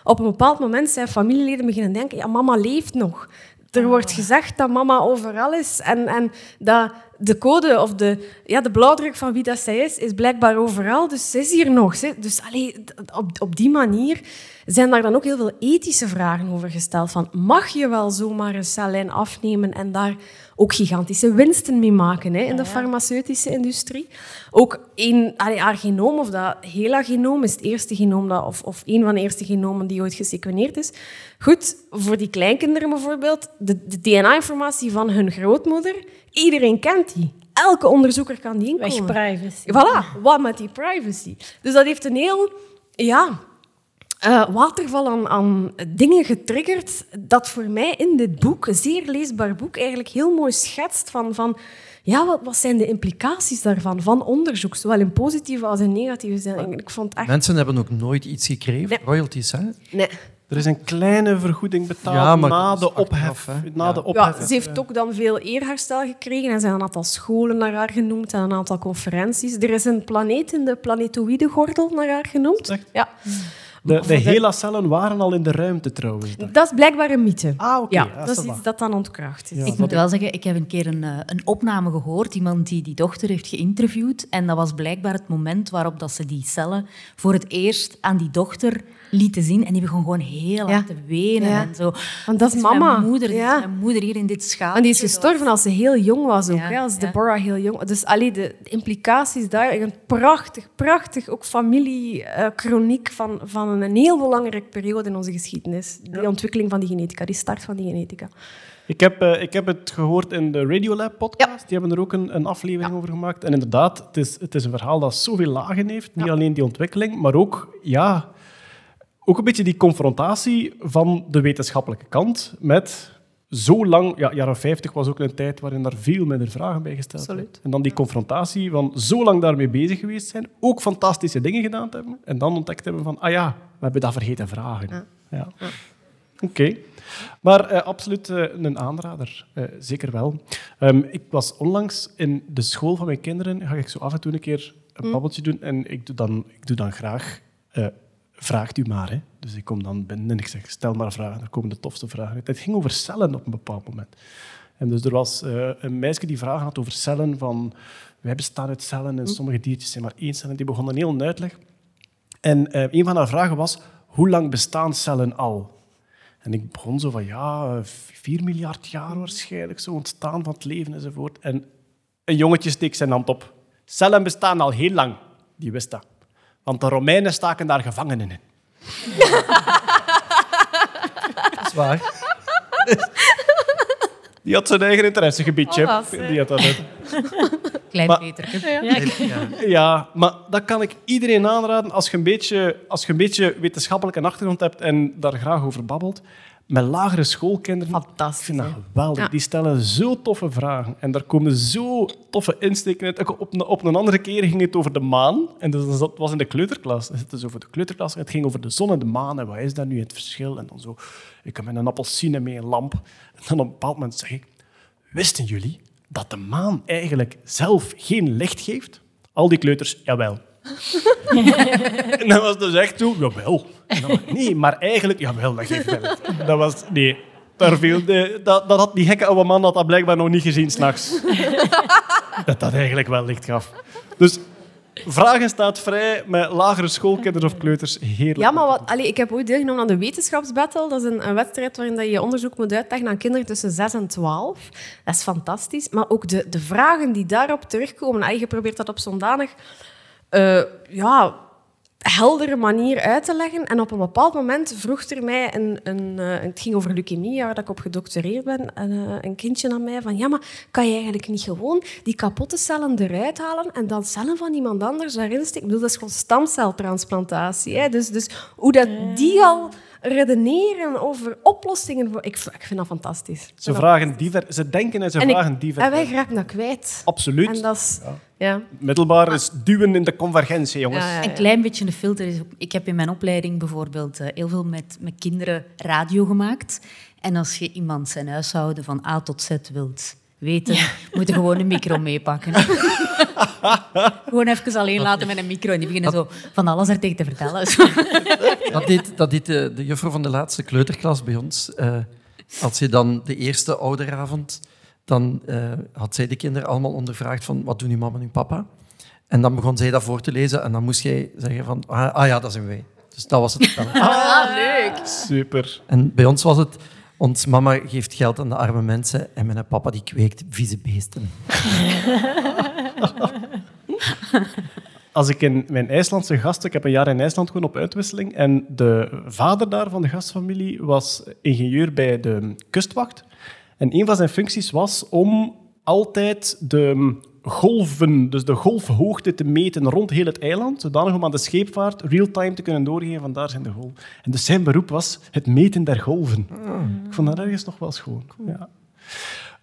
Op een bepaald moment zijn familieleden beginnen denken, ja, mama leeft nog. Er wordt gezegd dat mama overal is en, en dat de code of de, ja, de blauwdruk van wie dat zij is, is blijkbaar overal. Dus ze is hier nog. Ze- Dus allee, op, op die manier zijn daar dan ook heel veel ethische vragen over gesteld. Van, mag je wel zomaar een cellijn afnemen en daar ook gigantische winsten mee maken hè, in de farmaceutische industrie? Ook een, allee, haar genoom, of dat HeLa-genoom, is het eerste genoom dat, of, of een van de eerste genomen die ooit gesequeneerd is. Goed, voor die kleinkinderen bijvoorbeeld, de, de DNA-informatie van hun grootmoeder, iedereen kent die. Elke onderzoeker kan die inkomen. Weg privacy. Voilà, wat met die privacy. Dus dat heeft een heel ja, eh, waterval aan, aan dingen getriggerd dat voor mij in dit boek, een zeer leesbaar boek, eigenlijk heel mooi schetst van, van ja, wat, wat zijn de implicaties daarvan, van onderzoek, zowel in positieve als in negatieve zin. Ik vond echt... Mensen hebben ook nooit iets gekregen, Nee. royalties, hè? Nee. Er is een kleine vergoeding betaald Ja, maar na de ophef. Na Ja. de ophef. Ja, ze heeft ook dan veel eerherstel gekregen en zijn een aantal scholen naar haar genoemd en een aantal conferenties. Er is een planeet in de planetoïde gordel naar haar genoemd. Echt? Ja. De, de HeLa-cellen waren al in de ruimte trouwens. Dat is blijkbaar een mythe. Ah, oké. Ja, dat is iets dat dan ontkracht is. Ja. Ik moet wel zeggen, ik heb een keer een, eh, een opname gehoord, iemand die die dochter heeft geïnterviewd. En dat was blijkbaar het moment waarop dat ze die cellen voor het eerst aan die dochter lieten zien. En die begon gewoon heel hard te wenen Ja. en zo. Want dat is mama. Mijn moeder, mijn moeder hier in dit schaal. En die is gestorven als ze heel jong was ook, Ja, hè, als ja. Deborah heel jong. Dus allee, de de implicaties daar, een prachtig, prachtig ook familie-chroniek van, van een heel belangrijke periode in onze geschiedenis. Die ontwikkeling van die genetica, die start van die genetica. Ik heb, eh, ik heb het gehoord in de Radiolab podcast. Die hebben er ook een, een aflevering over gemaakt. En inderdaad, het is, het is een verhaal dat zoveel lagen heeft. Niet alleen die ontwikkeling, maar ook, ja, ook een beetje die confrontatie van de wetenschappelijke kant met zo lang... Ja, jaren 50 was ook een tijd waarin daar veel minder vragen bij gesteld Absoluut. werden. En dan die confrontatie van zo lang daarmee bezig geweest zijn, ook fantastische dingen gedaan te hebben, en dan ontdekt hebben van, ah ja, we hebben dat vergeten vragen. Ja. Oké. Maar eh, absoluut eh, een aanrader. Eh, zeker wel. Ehm, ik was onlangs in de school van mijn kinderen. Ga ik zo af en toe een keer een babbeltje doen. En ik doe dan, ik doe dan graag... vraagt u maar. Hè. Dus ik kom dan binnen en ik zeg, stel maar vragen. Er komen de tofste vragen. Het ging over cellen op een bepaald moment. En dus er was eh, een meisje die vragen had over cellen. Van, wij bestaan uit cellen en sommige diertjes zijn maar één cel. En die begon een heel uitleg. En eh, een van haar vragen was, hoe lang bestaan cellen al? En ik begon zo van, ja, eh, 4 miljard jaar waarschijnlijk, zo ontstaan van het leven enzovoort. En een jongetje steekt zijn hand op. Cellen bestaan al heel lang. Die wist dat. Want de Romeinen staken daar gevangenen in. *laughs* Dat is waar. Die had zijn eigen interessegebiedje. Oh, Die had dat. Klein Maar- Peterke. Ja. Ja, maar dat kan ik iedereen aanraden als je een beetje, als je een beetje wetenschappelijke achtergrond hebt en daar graag over babbelt. Met lagere schoolkinderen. Fantastisch, Ik vind dat geweldig. Ja. Die stellen zo toffe vragen. En daar komen zo toffe insteken uit. Op een, op een andere keer ging het over de maan. En dus dat was in de kleuterklas. Het is over de kleuterklas. Het ging over de zon en de maan. En wat is dat nu het verschil? En dan zo, ik heb met een appelsine mee een lamp. En dan op een bepaald moment zeg ik, wisten jullie dat de maan eigenlijk zelf geen licht geeft? Al die kleuters, jawel. *laughs* en dat was dus echt zo, jawel. Dan, nee, maar eigenlijk, jawel, dat geeft wel. Dat was, nee. Daar viel de, dat, dat had die gekke oude man had dat blijkbaar nog niet gezien s'nachts. *laughs* dat dat eigenlijk wel licht gaf. Dus vragen staat vrij met lagere schoolkinderen of kleuters. Heerlijk. Ja, maar wat, allee, ik heb ooit deelgenomen aan de wetenschapsbattle. Dat is een, een wedstrijd waarin dat je je onderzoek moet uitleggen aan kinderen tussen 6 en 12. Dat is fantastisch. Maar ook de, de vragen die daarop terugkomen. Allee, je probeert dat op zondanig... eh, ja, heldere manier uit te leggen. En op een bepaald moment vroeg er mij, een, een, eh, het ging over leukemie, waar ik op gedoctoreerd ben, en, eh, een kindje aan mij van, ja, maar kan je eigenlijk niet gewoon die kapotte cellen eruit halen en dan cellen van iemand anders daarin steken? Ik bedoel, dat is gewoon stamceltransplantatie. Hè? Dus, dus hoe dat die al redeneren over oplossingen, voor, ik, ik vind dat fantastisch. Ze, vragen diver, ze denken en ze En, ik- vragen diver. en wij geraken dat kwijt. Absoluut. En dat is... Ja. Middelbaar is duwen in de convergentie, jongens. Ja, ja, Een klein beetje een filter is ook... Ik heb in mijn opleiding bijvoorbeeld eh, heel veel met, met kinderen radio gemaakt. En als je iemand zijn huishouden van A tot Z wilt weten, moet je gewoon een micro meepakken. *laughs* gewoon even alleen laten met een micro en die beginnen zo van alles er tegen te vertellen. *laughs* Dat deed, dat deed de, de juffrouw van de laatste kleuterklas bij ons. Eh, als je dan de eerste ouderavond, dan eh, had zij de kinderen allemaal ondervraagd van wat doen uw mama en uw papa? En dan begon zij dat voor te lezen en dan moest jij zeggen van ah, ah ja, dat zijn wij. Dus dat was het. dan. *laughs* Ah, leuk. Super. En bij ons was het, ons mama geeft geld aan de arme mensen en mijn papa die kweekt vieze beesten. *laughs* Als ik in mijn IJslandse gasten... Ik heb een jaar in IJsland gewoon op uitwisseling. En de vader daar van de gastfamilie was ingenieur bij de kustwacht. En een van zijn functies was om altijd de golven, dus de golfhoogte te meten rond heel het eiland, zodanig om aan de scheepvaart real-time te kunnen doorgeven van daar zijn de golven. En dus zijn beroep was het meten der golven. Ik vond dat ergens nog wel schoon. Ja.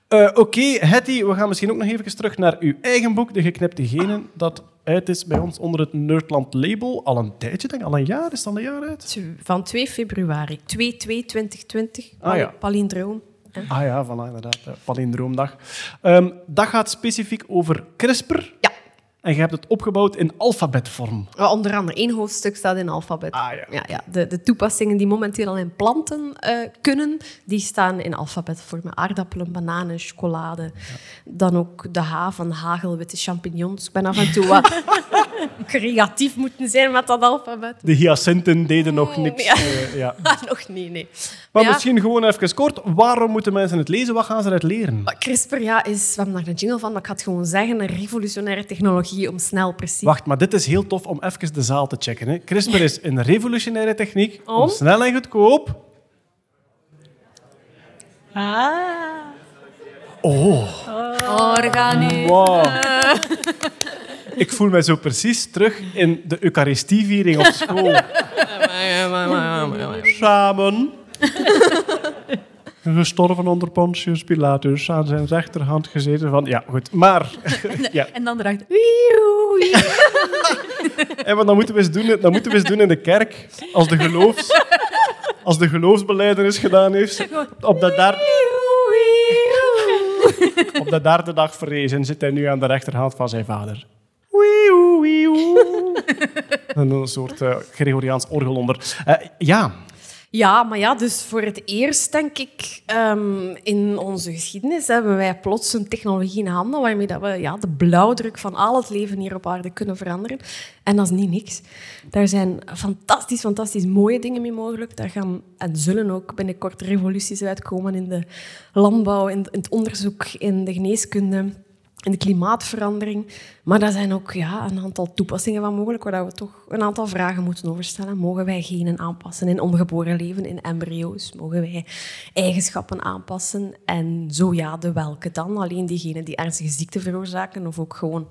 Eh, Oké, Hetty, we gaan misschien ook nog even terug naar uw eigen boek, De Geknipte Genen, dat uit is bij ons onder het Nerdland label. Al een tijdje, denk ik, al een jaar, is het al een jaar uit? Van 2 februari. 2-2-2020. Ah, ja. Palindroom. Ah ja, voilà, inderdaad, palindroomdag. Ehm, dat gaat specifiek over CRISPR. Ja. En je hebt het opgebouwd in alfabetvorm. Onder andere één hoofdstuk staat in alfabet. Ah, ja. Ja, ja. De, de toepassingen die momenteel al in planten eh, kunnen, die staan in alfabetvorm. Aardappelen, bananen, chocolade. Dan ook de H van hagelwitte champignons. Ik ben af en toe wat *laughs* creatief moeten zijn met dat alfabet. De hyacinten deden nog niks. ja. eh, ja. *laughs* Nog niet, nee. Maar misschien gewoon even kort, waarom moeten mensen het lezen? Wat gaan ze eruit leren? CRISPR ja, is, we hebben daar een jingle van, maar ik ga het gewoon zeggen, een revolutionaire technologie om snel precies... Wacht, maar dit is heel tof om even de zaal te checken. Hè. CRISPR is een revolutionaire techniek om Om? snel en goedkoop... Ah. Orgaan Wow. Ik voel mij zo precies terug in de Eucharistieviering op school. Samen. Gestorven onder Pontius Pilatus, aan zijn rechterhand gezeten van... Ja, goed. Maar... *laughs* *laughs* ja. En dan erachter... *laughs* En dan moeten we eens doen, dan moeten we eens doen in de kerk, als de, geloofs, als de geloofsbeleidenis gedaan heeft, op de, derde, op de derde dag verrezen zit hij nu aan de rechterhand van zijn vader. En een soort eh, Gregoriaans orgel onder. Eh, ja, Ja, maar ja, dus voor het eerst, denk ik, ehm, in onze geschiedenis hebben wij plots een technologie in handen waarmee dat we ja, de blauwdruk van al het leven hier op aarde kunnen veranderen. En dat is niet niks. Daar zijn fantastisch, fantastisch mooie dingen mee mogelijk. Daar gaan en zullen ook binnenkort revoluties uitkomen in de landbouw, in in het onderzoek, in de geneeskunde in de klimaatverandering. Maar daar zijn ook ja, een aantal toepassingen van mogelijk, waar we toch een aantal vragen moeten over stellen. Mogen wij genen aanpassen in ongeboren leven, in embryo's? Mogen wij eigenschappen aanpassen? En zo ja, de welke dan? Alleen diegenen die ernstige ziekte veroorzaken, of ook gewoon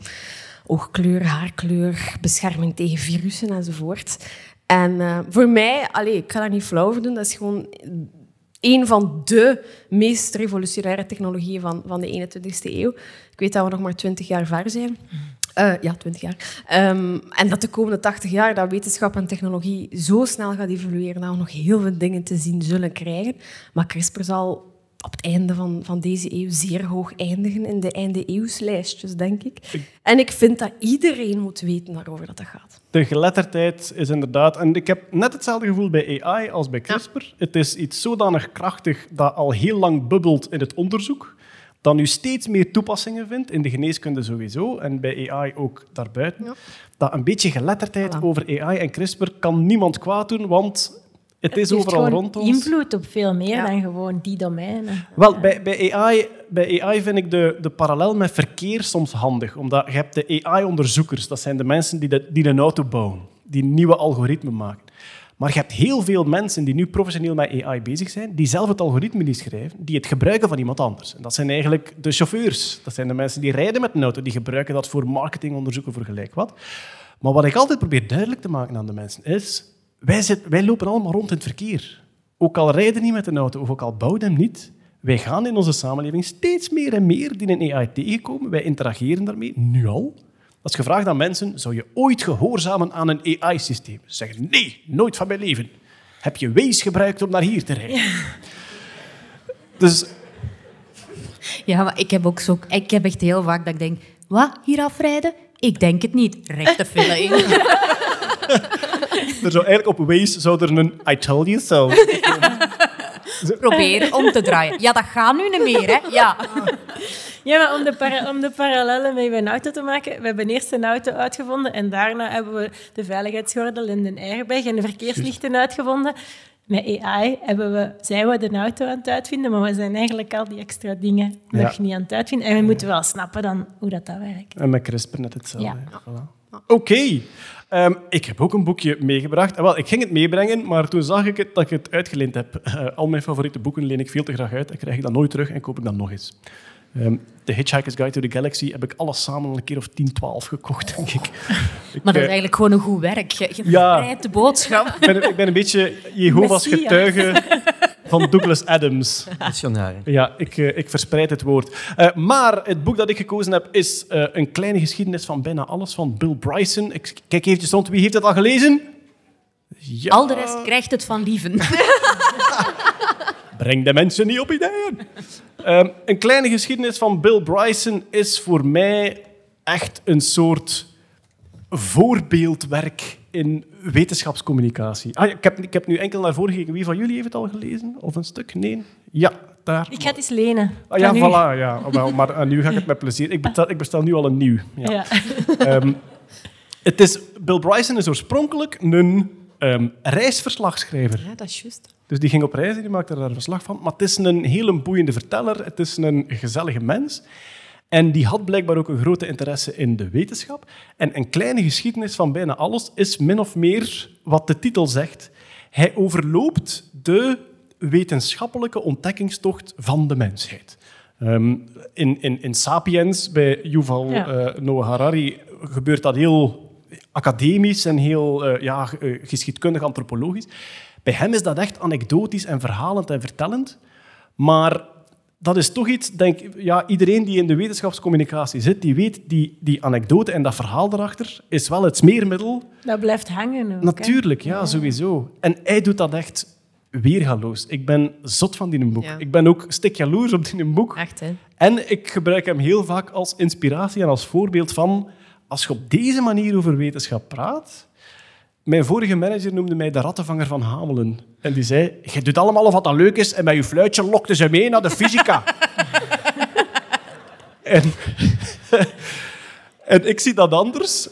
oogkleur, haarkleur, bescherming tegen virussen enzovoort. En eh, voor mij, allee, ik ga daar niet flauw over doen, dat is gewoon een van de meest revolutionaire technologieën van, van de 21ste eeuw. Ik weet dat we nog maar 20 jaar ver zijn. Eh, ja, 20 jaar. Ehm, en dat de komende 80 jaar dat wetenschap en technologie zo snel gaat evolueren dat we nog heel veel dingen te zien zullen krijgen. Maar CRISPR zal op het einde van, van deze eeuw zeer hoog eindigen in de einde-eeuwslijstjes, denk ik. En ik vind dat iedereen moet weten waarover dat, gaat. de geletterdheid is inderdaad... En ik heb net hetzelfde gevoel bij AI als bij CRISPR. Het is iets zodanig krachtig dat al heel lang bubbelt in het onderzoek, dat nu steeds meer toepassingen vindt, in de geneeskunde sowieso, en bij AI ook daarbuiten. Ja. Dat een beetje geletterdheid Voilà. over AI en CRISPR kan niemand kwaad doen, want het is Het overal rond ons. invloed op veel meer Ja. dan gewoon die domeinen. Wel, bij, bij, AI, bij AI vind ik de, de parallel met verkeer soms handig. Omdat je hebt de AI-onderzoekers, dat zijn de mensen die, de, die een auto bouwen. die nieuwe algoritmen maken. Maar je hebt heel veel mensen die nu professioneel met AI bezig zijn, die zelf het algoritme niet schrijven, die het gebruiken van iemand anders. En dat zijn eigenlijk de chauffeurs. Dat zijn de mensen die rijden met een auto, die gebruiken dat voor marketingonderzoeken, voor gelijk wat. Maar wat ik altijd probeer duidelijk te maken aan de mensen is, wij, zit, wij lopen allemaal rond in het verkeer. Ook al rijden we niet met een auto, of ook al bouwen we hem niet, wij gaan in onze samenleving steeds meer en meer die een AI tegenkomen. Wij interageren daarmee, nu al. Als je vraagt aan mensen, zou je ooit gehoorzamen aan een AI-systeem? Ze zeggen, nee, nooit van mijn leven. Heb je Waze gebruikt om naar hier te rijden? Dus Ja, maar ik heb ook zo... Ik heb echt heel vaak dat ik denk... Wat? Hier afrijden? Ik denk het niet. Rechte file in. *laughs* *laughs* er zou eigenlijk op Waze zou er een I told you so. *laughs* Probeer om te draaien. Ja, dat gaat nu niet meer, hè. Ja. Ja, maar om de, para- om de parallellen met een auto te maken, we hebben eerst een auto uitgevonden en daarna hebben we de veiligheidsgordel en de airbag en de verkeerslichten uitgevonden. Met AI hebben we, zijn we de auto aan het uitvinden, maar we zijn eigenlijk al die extra dingen Ja. nog niet aan het uitvinden. En we moeten wel snappen dan hoe dat, dat werkt. En met CRISPR net hetzelfde. Ja. Voilà. Oké. Ehm, ik heb ook een boekje meegebracht. Eh, Wel, ik ging het meebrengen, maar toen zag ik het, dat ik het uitgeleend heb. *laughs* Eh, al mijn favoriete boeken leen ik veel te graag uit en krijg ik dan nooit terug en koop ik dan nog eens. Ehm The Hitchhiker's Guide to the Galaxy heb ik alles samen een keer of 10, 12 gekocht, *laughs* denk ik. ik Maar dat is eh, eigenlijk gewoon een goed werk. Je, je Ja. de boodschap. ik ben, ik ben een beetje Jehovah's getuige *laughs* van Douglas Adams. Ja, ik, eh, ik verspreid het woord. Eh, maar het boek dat ik gekozen heb is eh, Een kleine geschiedenis van bijna alles van Bill Bryson. Ik kijk eventjes rond. Wie heeft het al gelezen? Ja. Al de rest krijgt het van lieven. *laughs* Breng de mensen niet op ideeën. Ehm, een kleine geschiedenis van Bill Bryson is voor mij echt een soort voorbeeldwerk in wetenschapscommunicatie. Ah, ik, heb, ik heb nu enkel naar voren gekeken. Wie van jullie heeft het al gelezen? Of een stuk? Nee? Ja, daar. Ik ga het eens lenen. Ah, ja, voilà. Ja. Wel, maar eh, nu ga ik het met plezier. Ik bestel, ik bestel nu al een nieuw. Ja. Ja. *laughs* Ehm, het is, Bill Bryson is oorspronkelijk een ehm, reisverslagschrijver. Ja, dat is juist. Dus die ging op reis en die maakte daar verslag van. Maar het is een hele boeiende verteller. Het is een gezellige mens. En die had blijkbaar ook een grote interesse in de wetenschap. En een kleine geschiedenis van bijna alles is min of meer wat de titel zegt. Hij overloopt de wetenschappelijke ontdekkingstocht van de mensheid. Ehm, in, in, in Sapiens, bij Yuval Ja. eh, Noah Harari, gebeurt dat heel academisch en heel eh, ja, eh, geschiedkundig, antropologisch. Bij hem is dat echt anekdotisch en verhalend en vertellend. Maar dat is toch iets, denk ik, ja, iedereen die in de wetenschapscommunicatie zit, die weet, die, die anekdote en dat verhaal erachter is wel het smeermiddel. Dat blijft hangen ook. Natuurlijk, ja, sowieso. En hij doet dat echt weergaloos. Ik ben zot van die boek. Ja. Ik ben ook stik jaloers op die boek. Echt, hè? En ik gebruik hem heel vaak als inspiratie en als voorbeeld van als je op deze manier over wetenschap praat. Mijn vorige manager noemde mij de rattenvanger van Hamelen. En die zei, je doet allemaal wat dat leuk is en met je fluitje lokte ze mee naar de fysica. *laughs* en, *laughs* en ik zie dat anders.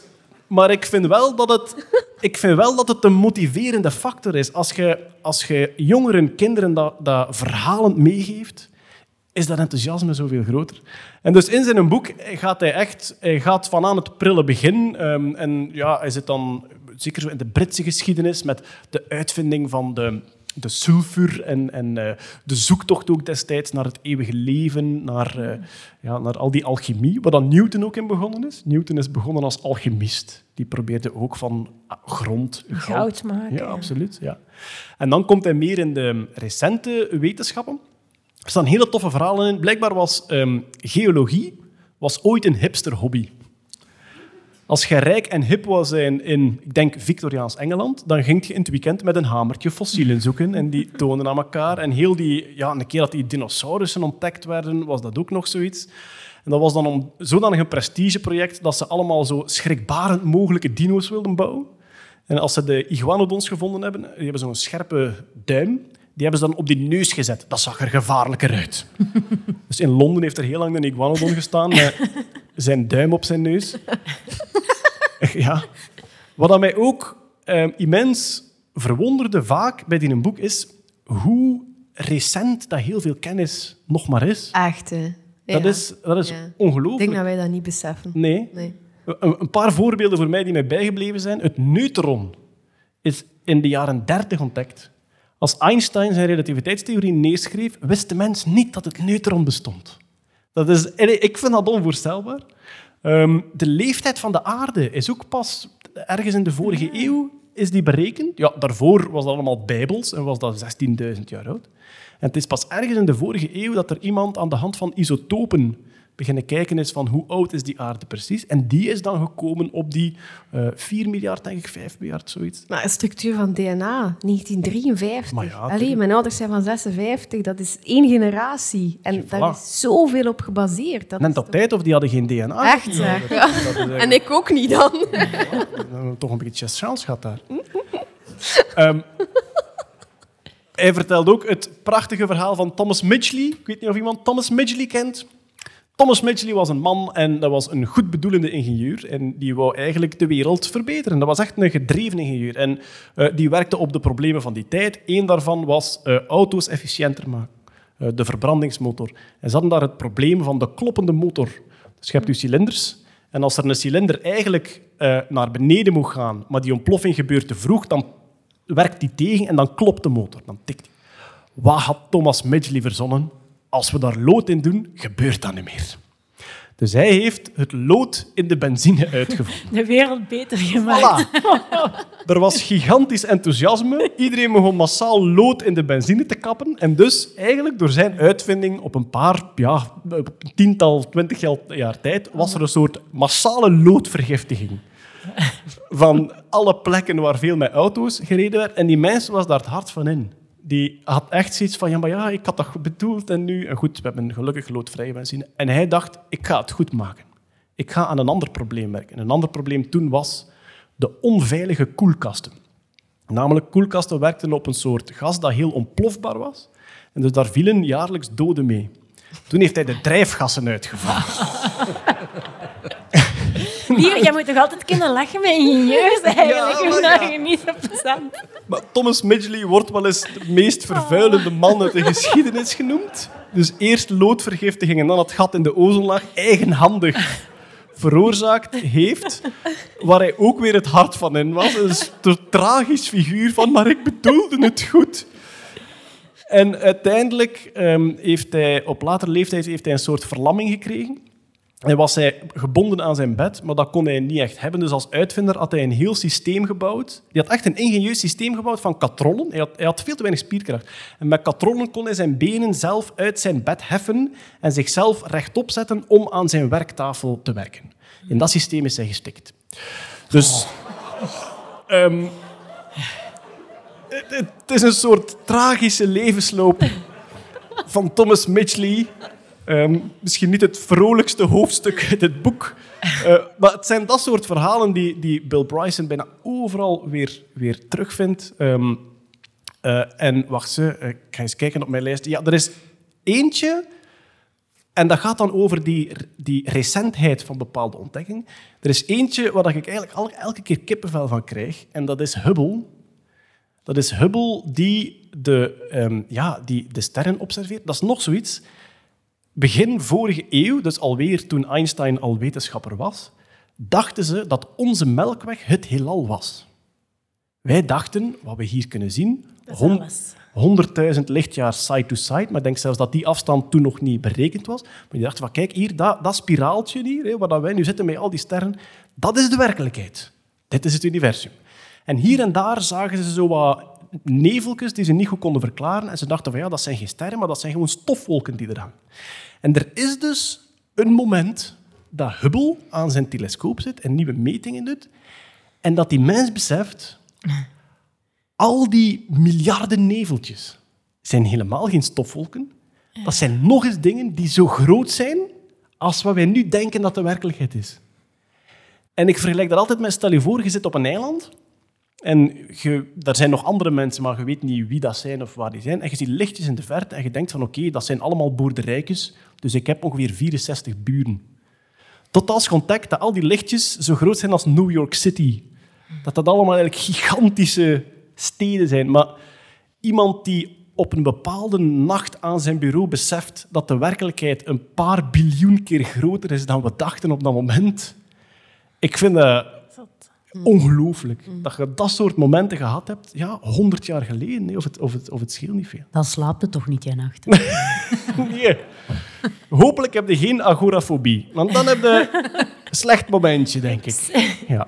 Maar ik vind wel dat het, ik vind wel dat het een motiverende factor is. Als je, als je jongeren, kinderen dat, dat verhalend meegeeft, is dat enthousiasme zoveel groter. En dus in zijn boek gaat hij echt hij gaat van aan het prille begin. ehm, en ja, hij zit dan zeker zo in de Britse geschiedenis met de uitvinding van de, de sulfur en, en eh, de zoektocht ook destijds naar het eeuwige leven, naar, eh, ja, naar al die alchemie, waar dan Newton ook in begonnen is. Newton is begonnen als alchemist. Die probeerde ook van ah, grond goud, Goud maken, Ja, absoluut. Ja. En dan komt hij meer in de recente wetenschappen. Er staan hele toffe verhalen in. Blijkbaar was ehm, geologie was ooit een hipster hobby. Als je rijk en hip wou zijn in, ik denk, Victoriaans Engeland, dan ging je in het weekend met een hamertje fossielen zoeken en die tonen aan elkaar. En heel die, ja, een keer dat die dinosaurussen ontdekt werden, was dat ook nog zoiets. En dat was dan om zodanig een prestigeproject dat ze allemaal zo schrikbarend mogelijke dino's wilden bouwen. En als ze de iguanodons gevonden hebben, die hebben zo'n scherpe duim, die hebben ze dan op die neus gezet. Dat zag er gevaarlijker uit. *laughs* dus in Londen heeft er heel lang een iguanodon gestaan met *laughs* zijn duim op zijn neus. ja. Wat mij ook eh, immens verwonderde vaak bij die boek is hoe recent dat heel veel kennis nog maar is. Echt, hè? Dat is, dat is Ja. Ik ongelooflijk. denk dat wij dat niet beseffen. Nee. Nee. Een, een paar voorbeelden voor mij die mij bijgebleven zijn. Het neutron is in de jaren 30 ontdekt. Als Einstein zijn relativiteitstheorie neerschreef, wist de mens niet dat het neutron bestond. Dat is, ik vind dat onvoorstelbaar. Ehm, de leeftijd van de aarde is ook pas ergens in de vorige eeuw is die berekend. Ja, daarvoor was dat allemaal bijbels en was dat 16.000 jaar oud. En het is pas ergens in de vorige eeuw dat er iemand aan de hand van isotopen beginnen kijken is van hoe oud is die aarde precies. En die is dan gekomen op die eh 4 miljard, denk ik, 5 miljard, zoiets. Maar een structuur van DNA, 1953. Maar ja, Allee, tuurlijk. mijn ouders zijn van 56, dat is één generatie. En Voilà. daar is zoveel op gebaseerd. Dat op toch- tijd of die hadden geen DNA. Echt. Dat, Ja. dat is eigenlijk- En ik ook niet dan. Eh, toch een beetje chance gehad daar. Ehm, hij vertelt ook het prachtige verhaal van Thomas Midgley. Ik weet niet of iemand Thomas Midgley kent. Thomas Midgley was een man en dat was een goed bedoelende ingenieur. En die wou eigenlijk de wereld verbeteren. Dat was echt een gedreven ingenieur. En eh, die werkte op de problemen van die tijd. Eén daarvan was eh, auto's efficiënter maken. Eh, de verbrandingsmotor. En ze hadden daar het probleem van de kloppende motor. Dus je hebt je cilinders. En als er een cilinder eigenlijk naar beneden moet gaan, maar die ontploffing gebeurt te vroeg, dan werkt die tegen en dan klopt de motor. Dan tikt. Wat had Thomas Midgley verzonnen? Als we daar lood in doen, gebeurt dat niet meer. Dus hij heeft het lood in de benzine uitgevonden. De wereld beter gemaakt. Voilà. Er was gigantisch enthousiasme. Iedereen begon massaal lood in de benzine te kappen. En dus eigenlijk door zijn uitvinding op een paar, ja, op een tiental, twintig jaar tijd, was er een soort massale loodvergiftiging. Van alle plekken waar veel met auto's gereden werd. En die mens was daar het hart van in. Die had echt zoiets van, ja, maar ja, ik had dat bedoeld en nu... Goed, we hebben gelukkig loodvrije benzine. En hij dacht, ik ga het goed maken. Ik ga aan een ander probleem werken. En een ander probleem toen was de onveilige koelkasten. Namelijk, koelkasten werkten op een soort gas dat heel ontplofbaar was. En dus daar vielen jaarlijks doden mee. Toen heeft hij de drijfgassen uitgevonden. *laughs* Hier, jij moet toch altijd kunnen lachen met ingenieurs eigenlijk. Ja, maar ja. je niet plezant. Maar Thomas Midgley wordt wel eens de meest vervuilende man uit de geschiedenis genoemd. Dus eerst loodvergiftiging en dan het gat in de ozonlaag eigenhandig veroorzaakt heeft. Waar hij ook weer het hart van in was. Een tragisch figuur van, maar ik bedoelde het goed. En uiteindelijk ehm, heeft hij op latere leeftijd heeft hij een soort verlamming gekregen. En was hij gebonden aan zijn bed, maar dat kon hij niet echt hebben. Dus als uitvinder had hij een heel systeem gebouwd. Die had echt een ingenieus systeem gebouwd van katrollen. Hij had, hij had veel te weinig spierkracht. En met katrollen kon hij zijn benen zelf uit zijn bed heffen en zichzelf rechtop zetten om aan zijn werktafel te werken. In dat systeem is hij gestikt. Dus... ehm, het, is een soort tragische levensloop van Thomas Midgley. Ehm, misschien niet het vrolijkste hoofdstuk uit het boek. Eh, maar het zijn dat soort verhalen die, die Bill Bryson bijna overal weer, weer terugvindt. Ehm, eh, en wacht ze, eh, ik ga eens kijken op mijn lijst. Ja, er is eentje, en dat gaat dan over die, die recentheid van bepaalde ontdekkingen. Er is eentje waar ik eigenlijk elke keer kippenvel van krijg, en dat is Hubble. Dat is Hubble die de, ehm, ja, die de sterren observeert. Dat is nog zoiets. Begin vorige eeuw, dus alweer toen Einstein al wetenschapper was, dachten ze dat onze Melkweg het heelal was. Wij dachten, wat we hier kunnen zien, Dat is hon- alles. 100.000 lichtjaar side to side, maar ik denk zelfs dat die afstand toen nog niet berekend was. Maar die dachten van, kijk, hier, dat, dat spiraaltje hier, hè, waar wij nu zitten met al die sterren, dat is de werkelijkheid. Dit is het universum. En hier en daar zagen ze zo wat neveltjes die ze niet goed konden verklaren. En ze dachten van, ja, dat zijn geen sterren, maar dat zijn gewoon stofwolken die er hangen. En er is dus een moment dat Hubble aan zijn telescoop zit en nieuwe metingen doet. En dat die mens beseft, al die miljarden neveltjes zijn helemaal geen stofwolken. Dat zijn nog eens dingen die zo groot zijn als wat wij nu denken dat de werkelijkheid is. En ik vergelijk dat altijd met, stel je voor, je zit op een eiland en je, daar zijn nog andere mensen, maar je weet niet wie dat zijn of waar die zijn. En je ziet lichtjes in de verte en je denkt van oké, dat zijn allemaal boerderijtjes, dus ik heb ongeveer 64 buren. Tot als ontdekt dat al die lichtjes zo groot zijn als New York City. Dat dat allemaal eigenlijk gigantische steden zijn. Maar iemand die op een bepaalde nacht aan zijn bureau beseft dat de werkelijkheid een paar biljoen keer groter is dan we dachten op dat moment, Ik vind dat ongelooflijk. Dat je dat soort momenten gehad hebt, ja, 100 jaar geleden. nee, Of, het, of, het, of het scheelt niet veel. Dan slaapt het toch niet, jij nacht. *laughs* Nee. Hopelijk heb je geen agorafobie. Want dan heb je een slecht momentje, denk ik. Ja.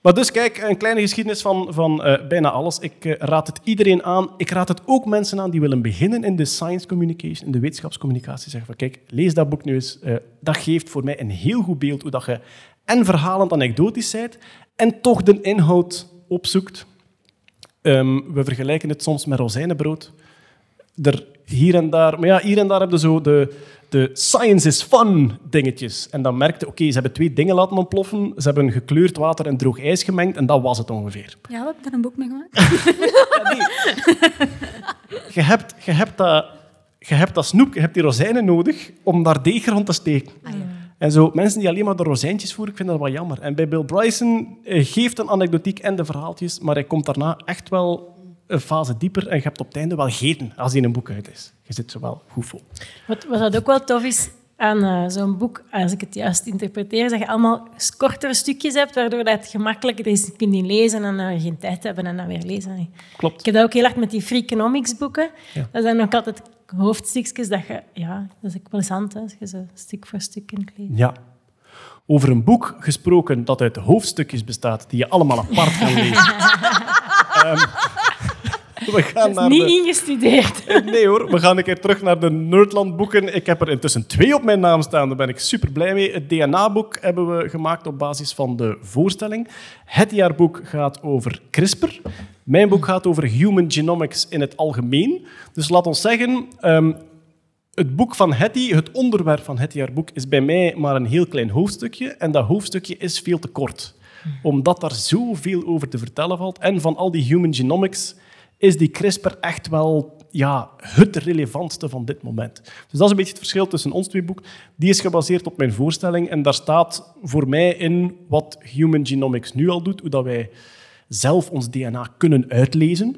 Maar dus kijk, een kleine geschiedenis van, van eh, bijna alles. Ik eh, raad het iedereen aan. Ik raad het ook mensen aan die willen beginnen in de science communication, in de wetenschapscommunicatie. Zeggen van, kijk, lees dat boek nu eens. Eh, dat geeft voor mij een heel goed beeld hoe dat je en verhalend anekdotisch bent en toch de inhoud opzoekt. Ehm, we vergelijken het soms met rozijnenbrood er hier en daar... Maar ja, hier en daar hebben ze zo de, de science is fun dingetjes. En dan merkte, oké, ze hebben twee dingen laten ontploffen. Ze hebben gekleurd water en droog ijs gemengd en dat was het ongeveer. Ja, we hebben daar een boek mee gemaakt. *laughs* Je hebt, je hebt, dat, je hebt dat snoep, je hebt die rozijnen nodig om daar deeg rond te steken. En zo, mensen die alleen maar de rozijntjes voeren, ik vind dat wel jammer. En bij Bill Bryson eh, geeft een anekdotiek en de verhaaltjes, maar hij komt daarna echt wel een fase dieper en je hebt op het einde wel gegeten als hij in een boek uit is. Je zit er wel goed vol. Wat, wat dat ook wel tof is aan eh, zo'n boek, als ik het juist interpreteer, is dat je allemaal kortere stukjes hebt, waardoor dat het gemakkelijker is. Je kunt lezen en dan geen tijd hebben en dan weer lezen. Klopt. Ik heb dat ook heel erg met die Freakonomics boeken. Dat zijn ook altijd hoofdstukjes dat je... Ja, dat is ook hè, als je zo stuk voor stuk kunt lezen. Ja. Over een boek gesproken dat uit hoofdstukjes bestaat, die je allemaal apart kan lezen. *laughs* Ehm, *laughs* we gaan naar Niet de... ingestudeerd. *laughs* Nee hoor, we gaan een keer terug naar de Nerdland boeken. Ik heb er intussen twee op mijn naam staan, daar ben ik super blij mee. Het DNA-boek hebben we gemaakt op basis van de voorstelling. Het jaarboek gaat over CRISPR. Mijn boek gaat over human genomics in het algemeen. Dus laat ons zeggen, ehm, het boek van Hetty, het onderwerp van het jaarboek, is bij mij maar een heel klein hoofdstukje. En dat hoofdstukje is veel te kort. Omdat daar zoveel over te vertellen valt. En van al die human genomics is die CRISPR echt wel ja, het relevantste van dit moment. Dus dat is een beetje het verschil tussen ons twee boeken. Die is gebaseerd op mijn voorstelling en daar staat voor mij in wat human genomics nu al doet, hoe dat wij zelf ons DNA kunnen uitlezen.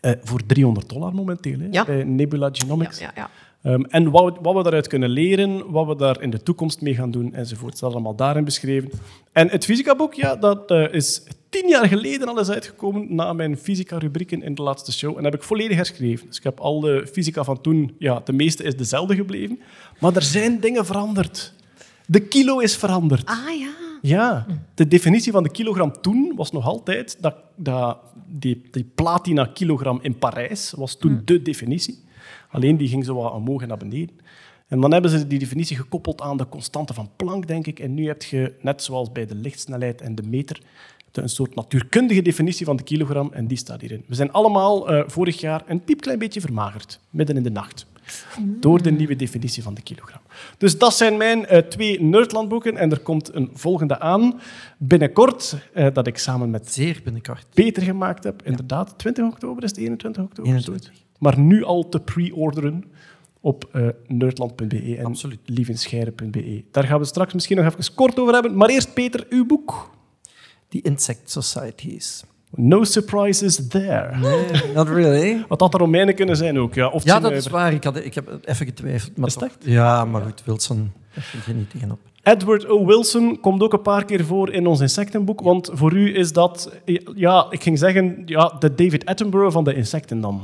Eh, voor 300 dollar momenteel, hè, Ja. bij Nebula Genomics. Ja, ja. Ehm, en wat we, wat we daaruit kunnen leren, wat we daar in de toekomst mee gaan doen, enzovoort. Dat is allemaal daarin beschreven. En het fysica-boek, ja, dat eh, is tien jaar geleden al eens uitgekomen, na mijn fysica-rubrieken in de laatste show. En dat heb ik volledig herschreven. Dus ik heb al de fysica van toen, ja, de meeste is dezelfde gebleven. Maar er zijn dingen veranderd. De kilo is veranderd. Ah ja. Ja, de definitie van de kilogram toen was nog altijd dat, dat die, die platina kilogram in Parijs was toen de definitie. Alleen die ging zo wat omhoog en naar beneden. En dan hebben ze die definitie gekoppeld aan de constante van Planck, denk ik. En nu heb je, net zoals bij de lichtsnelheid en de meter, een soort natuurkundige definitie van de kilogram en die staat hierin. We zijn allemaal eh, vorig jaar een piepklein beetje vermagerd, midden in de nacht. Door de nieuwe definitie van de kilogram. Dus dat zijn mijn eh, twee Nerdlandboeken. En er komt een volgende aan binnenkort, eh, dat ik samen met Zeer binnenkort. Peter gemaakt heb. Inderdaad, 20 oktober is het 21 oktober. 21. Maar nu al te pre-orderen op eh nerdland.be en lievenscheire.be. Daar gaan we straks misschien nog even kort over hebben. Maar eerst, Peter, uw boek. Die Insect Societies. No surprises there. Nee, not really. *laughs* Wat had de Romeinen kunnen zijn ook. Ja, of Ja, dat is waar. Ik, had, ik heb even getwijfeld. Maar Is toch-? Ja, maar goed, Wilson, daar ging je niet tegenop. Edward O. Wilson komt ook een paar keer voor in ons insectenboek. Want voor u is dat, ja, ik ging zeggen, ja, de David Attenborough van de insecten dan.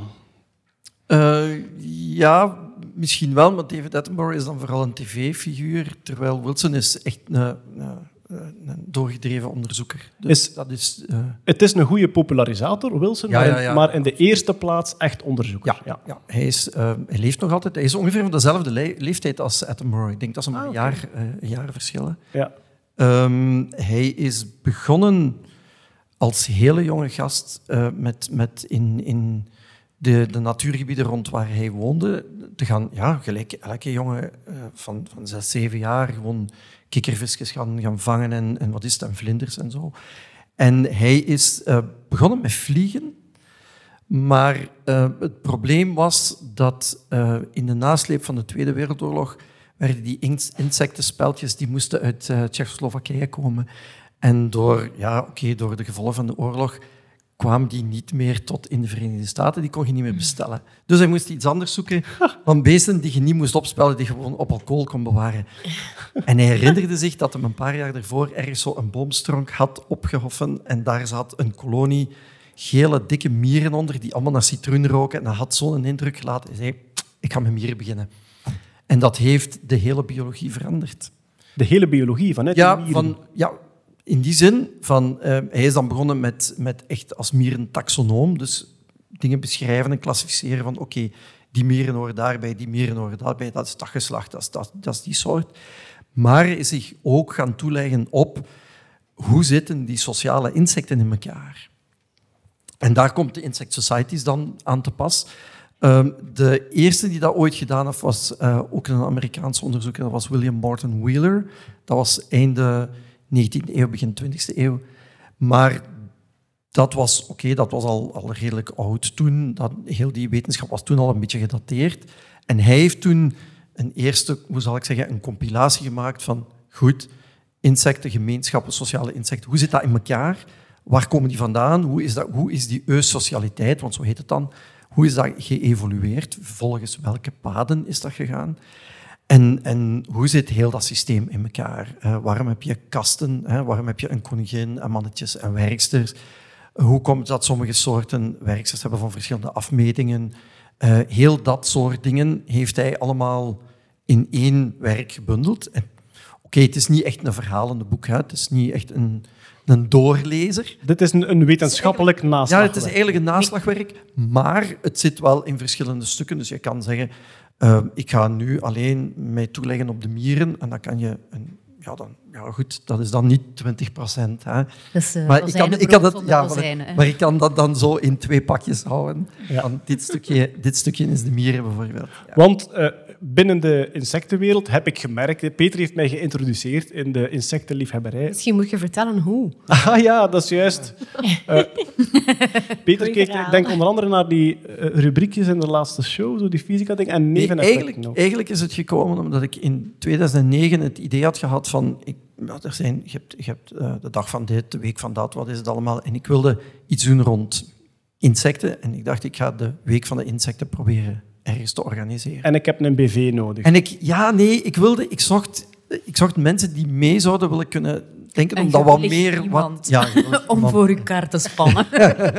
Eh, ja, misschien wel, maar David Attenborough is dan vooral een tv-figuur, terwijl Wilson is echt een, een, een doorgedreven onderzoeker. Dus Is- dat is... eh, Het is een goede popularisator, Wilson, Ja, maar, ja, ja. maar in de eerste plaats echt onderzoeker. ja, ja. Hij, is, eh, hij leeft nog altijd. Hij is ongeveer van dezelfde le- leeftijd als Attenborough. Ik denk dat ze maar Ah, een, jaar, een jaar verschillen. Ja. Ehm, hij is begonnen als hele jonge gast met, met in, in de, de natuurgebieden rond waar hij woonde te gaan, ja, gelijk elke jongen eh, van, van zes, zeven jaar, gewoon kikkervisjes gaan, gaan vangen en, en wat is het, en vlinders en zo. En hij is eh, begonnen met vliegen, maar eh, het probleem was dat in de nasleep van de Tweede Wereldoorlog werden die ins- insectenspeltjes die moesten uit Tsjechoslowakije komen. En door, ja, oké, door de gevolgen van de oorlog kwam die niet meer tot in de Verenigde Staten. Die kon je niet meer bestellen. Dus hij moest iets anders zoeken van beesten die je niet moest opspellen, die je gewoon op alcohol kon bewaren. En hij herinnerde zich dat hij een paar jaar daarvoor ergens zo een boomstronk had opgehoffen en daar zat een kolonie gele, dikke mieren onder die allemaal naar citroen roken. En dat had zo'n indruk gelaten. Hij zei, ik ga met mieren beginnen. En dat heeft de hele biologie veranderd. De hele biologie vanuit de Ja, mieren. van, ja, in die zin, van, eh, hij is dan begonnen met, met echt als mier een taxonoom, dus dingen beschrijven en klassificeren van oké, die mieren horen daarbij, die mieren horen daarbij, dat is dat geslacht, dat is, dat, dat is die soort. Maar is zich ook gaan toeleggen op hoe zitten die sociale insecten in elkaar. En daar komt de Insect Societies dan aan te pas. Ehm, de eerste die dat ooit gedaan heeft, was eh, ook een Amerikaanse onderzoeker. Dat was William Morton Wheeler. Dat was einde 19e eeuw, begin 20e eeuw. Maar dat was, oké, dat was al, al redelijk oud toen. Dat, heel die wetenschap was toen al een beetje gedateerd. En hij heeft toen een eerste, hoe zal ik zeggen, een compilatie gemaakt van, goed, insecten, gemeenschappen, sociale insecten, hoe zit dat in elkaar? Waar komen die vandaan? Hoe is, dat, hoe is die eusocialiteit, want zo heet het dan, hoe is dat geëvolueerd? Volgens welke paden is dat gegaan? En, en hoe zit heel dat systeem in elkaar? Eh, waarom heb je kasten? Hè? Waarom heb je een koningin en mannetjes en werksters? Hoe komt het dat sommige soorten werksters hebben van verschillende afmetingen? Eh, heel dat soort dingen heeft hij allemaal in één werk gebundeld. Oké, het is niet echt een verhalende boek. Hè? Het is niet echt een, een doorlezer. Dit is een, een wetenschappelijk Ja, naslagwerk. het is eigenlijk een naslagwerk, maar het zit wel in verschillende stukken. Dus je kan zeggen, eh, ik ga nu alleen mij toeleggen op de mieren en dan kan je... Een, ja, dan, ja, goed, dat is dan niet 20 procent. Hè. Dus, eh, Maar ik kan, ik kan dat, van de ja, maar ik kan dat dan zo in twee pakjes houden. Van dit, stukje, dit stukje is de mieren bijvoorbeeld. Ja. Want eh, binnen de insectenwereld heb ik gemerkt... Peter heeft mij geïntroduceerd in de insectenliefhebberij. Misschien moet je vertellen hoe. *laughs* Ah ja, dat is juist. *laughs* Eh, Peter ik denk onder andere naar die eh, rubriekjes in de laatste show, zo die fysica-ding, en Nee, neveneffecten eigenlijk, eigenlijk is het gekomen omdat ik in 2009 het idee had gehad van... Ik, ja, er zijn, je hebt, je hebt eh, de dag van dit, de week van dat, wat is het allemaal? En ik wilde iets doen rond insecten. En ik dacht, ik ga de week van de insecten proberen ergens te organiseren. En ik heb een BV nodig. En ik, ja, nee, ik wilde, ik zocht, ik zocht mensen die mee zouden willen kunnen denken om dat wat meer... Wat, ja, *laughs* Om iemand. voor uw kaart te spannen.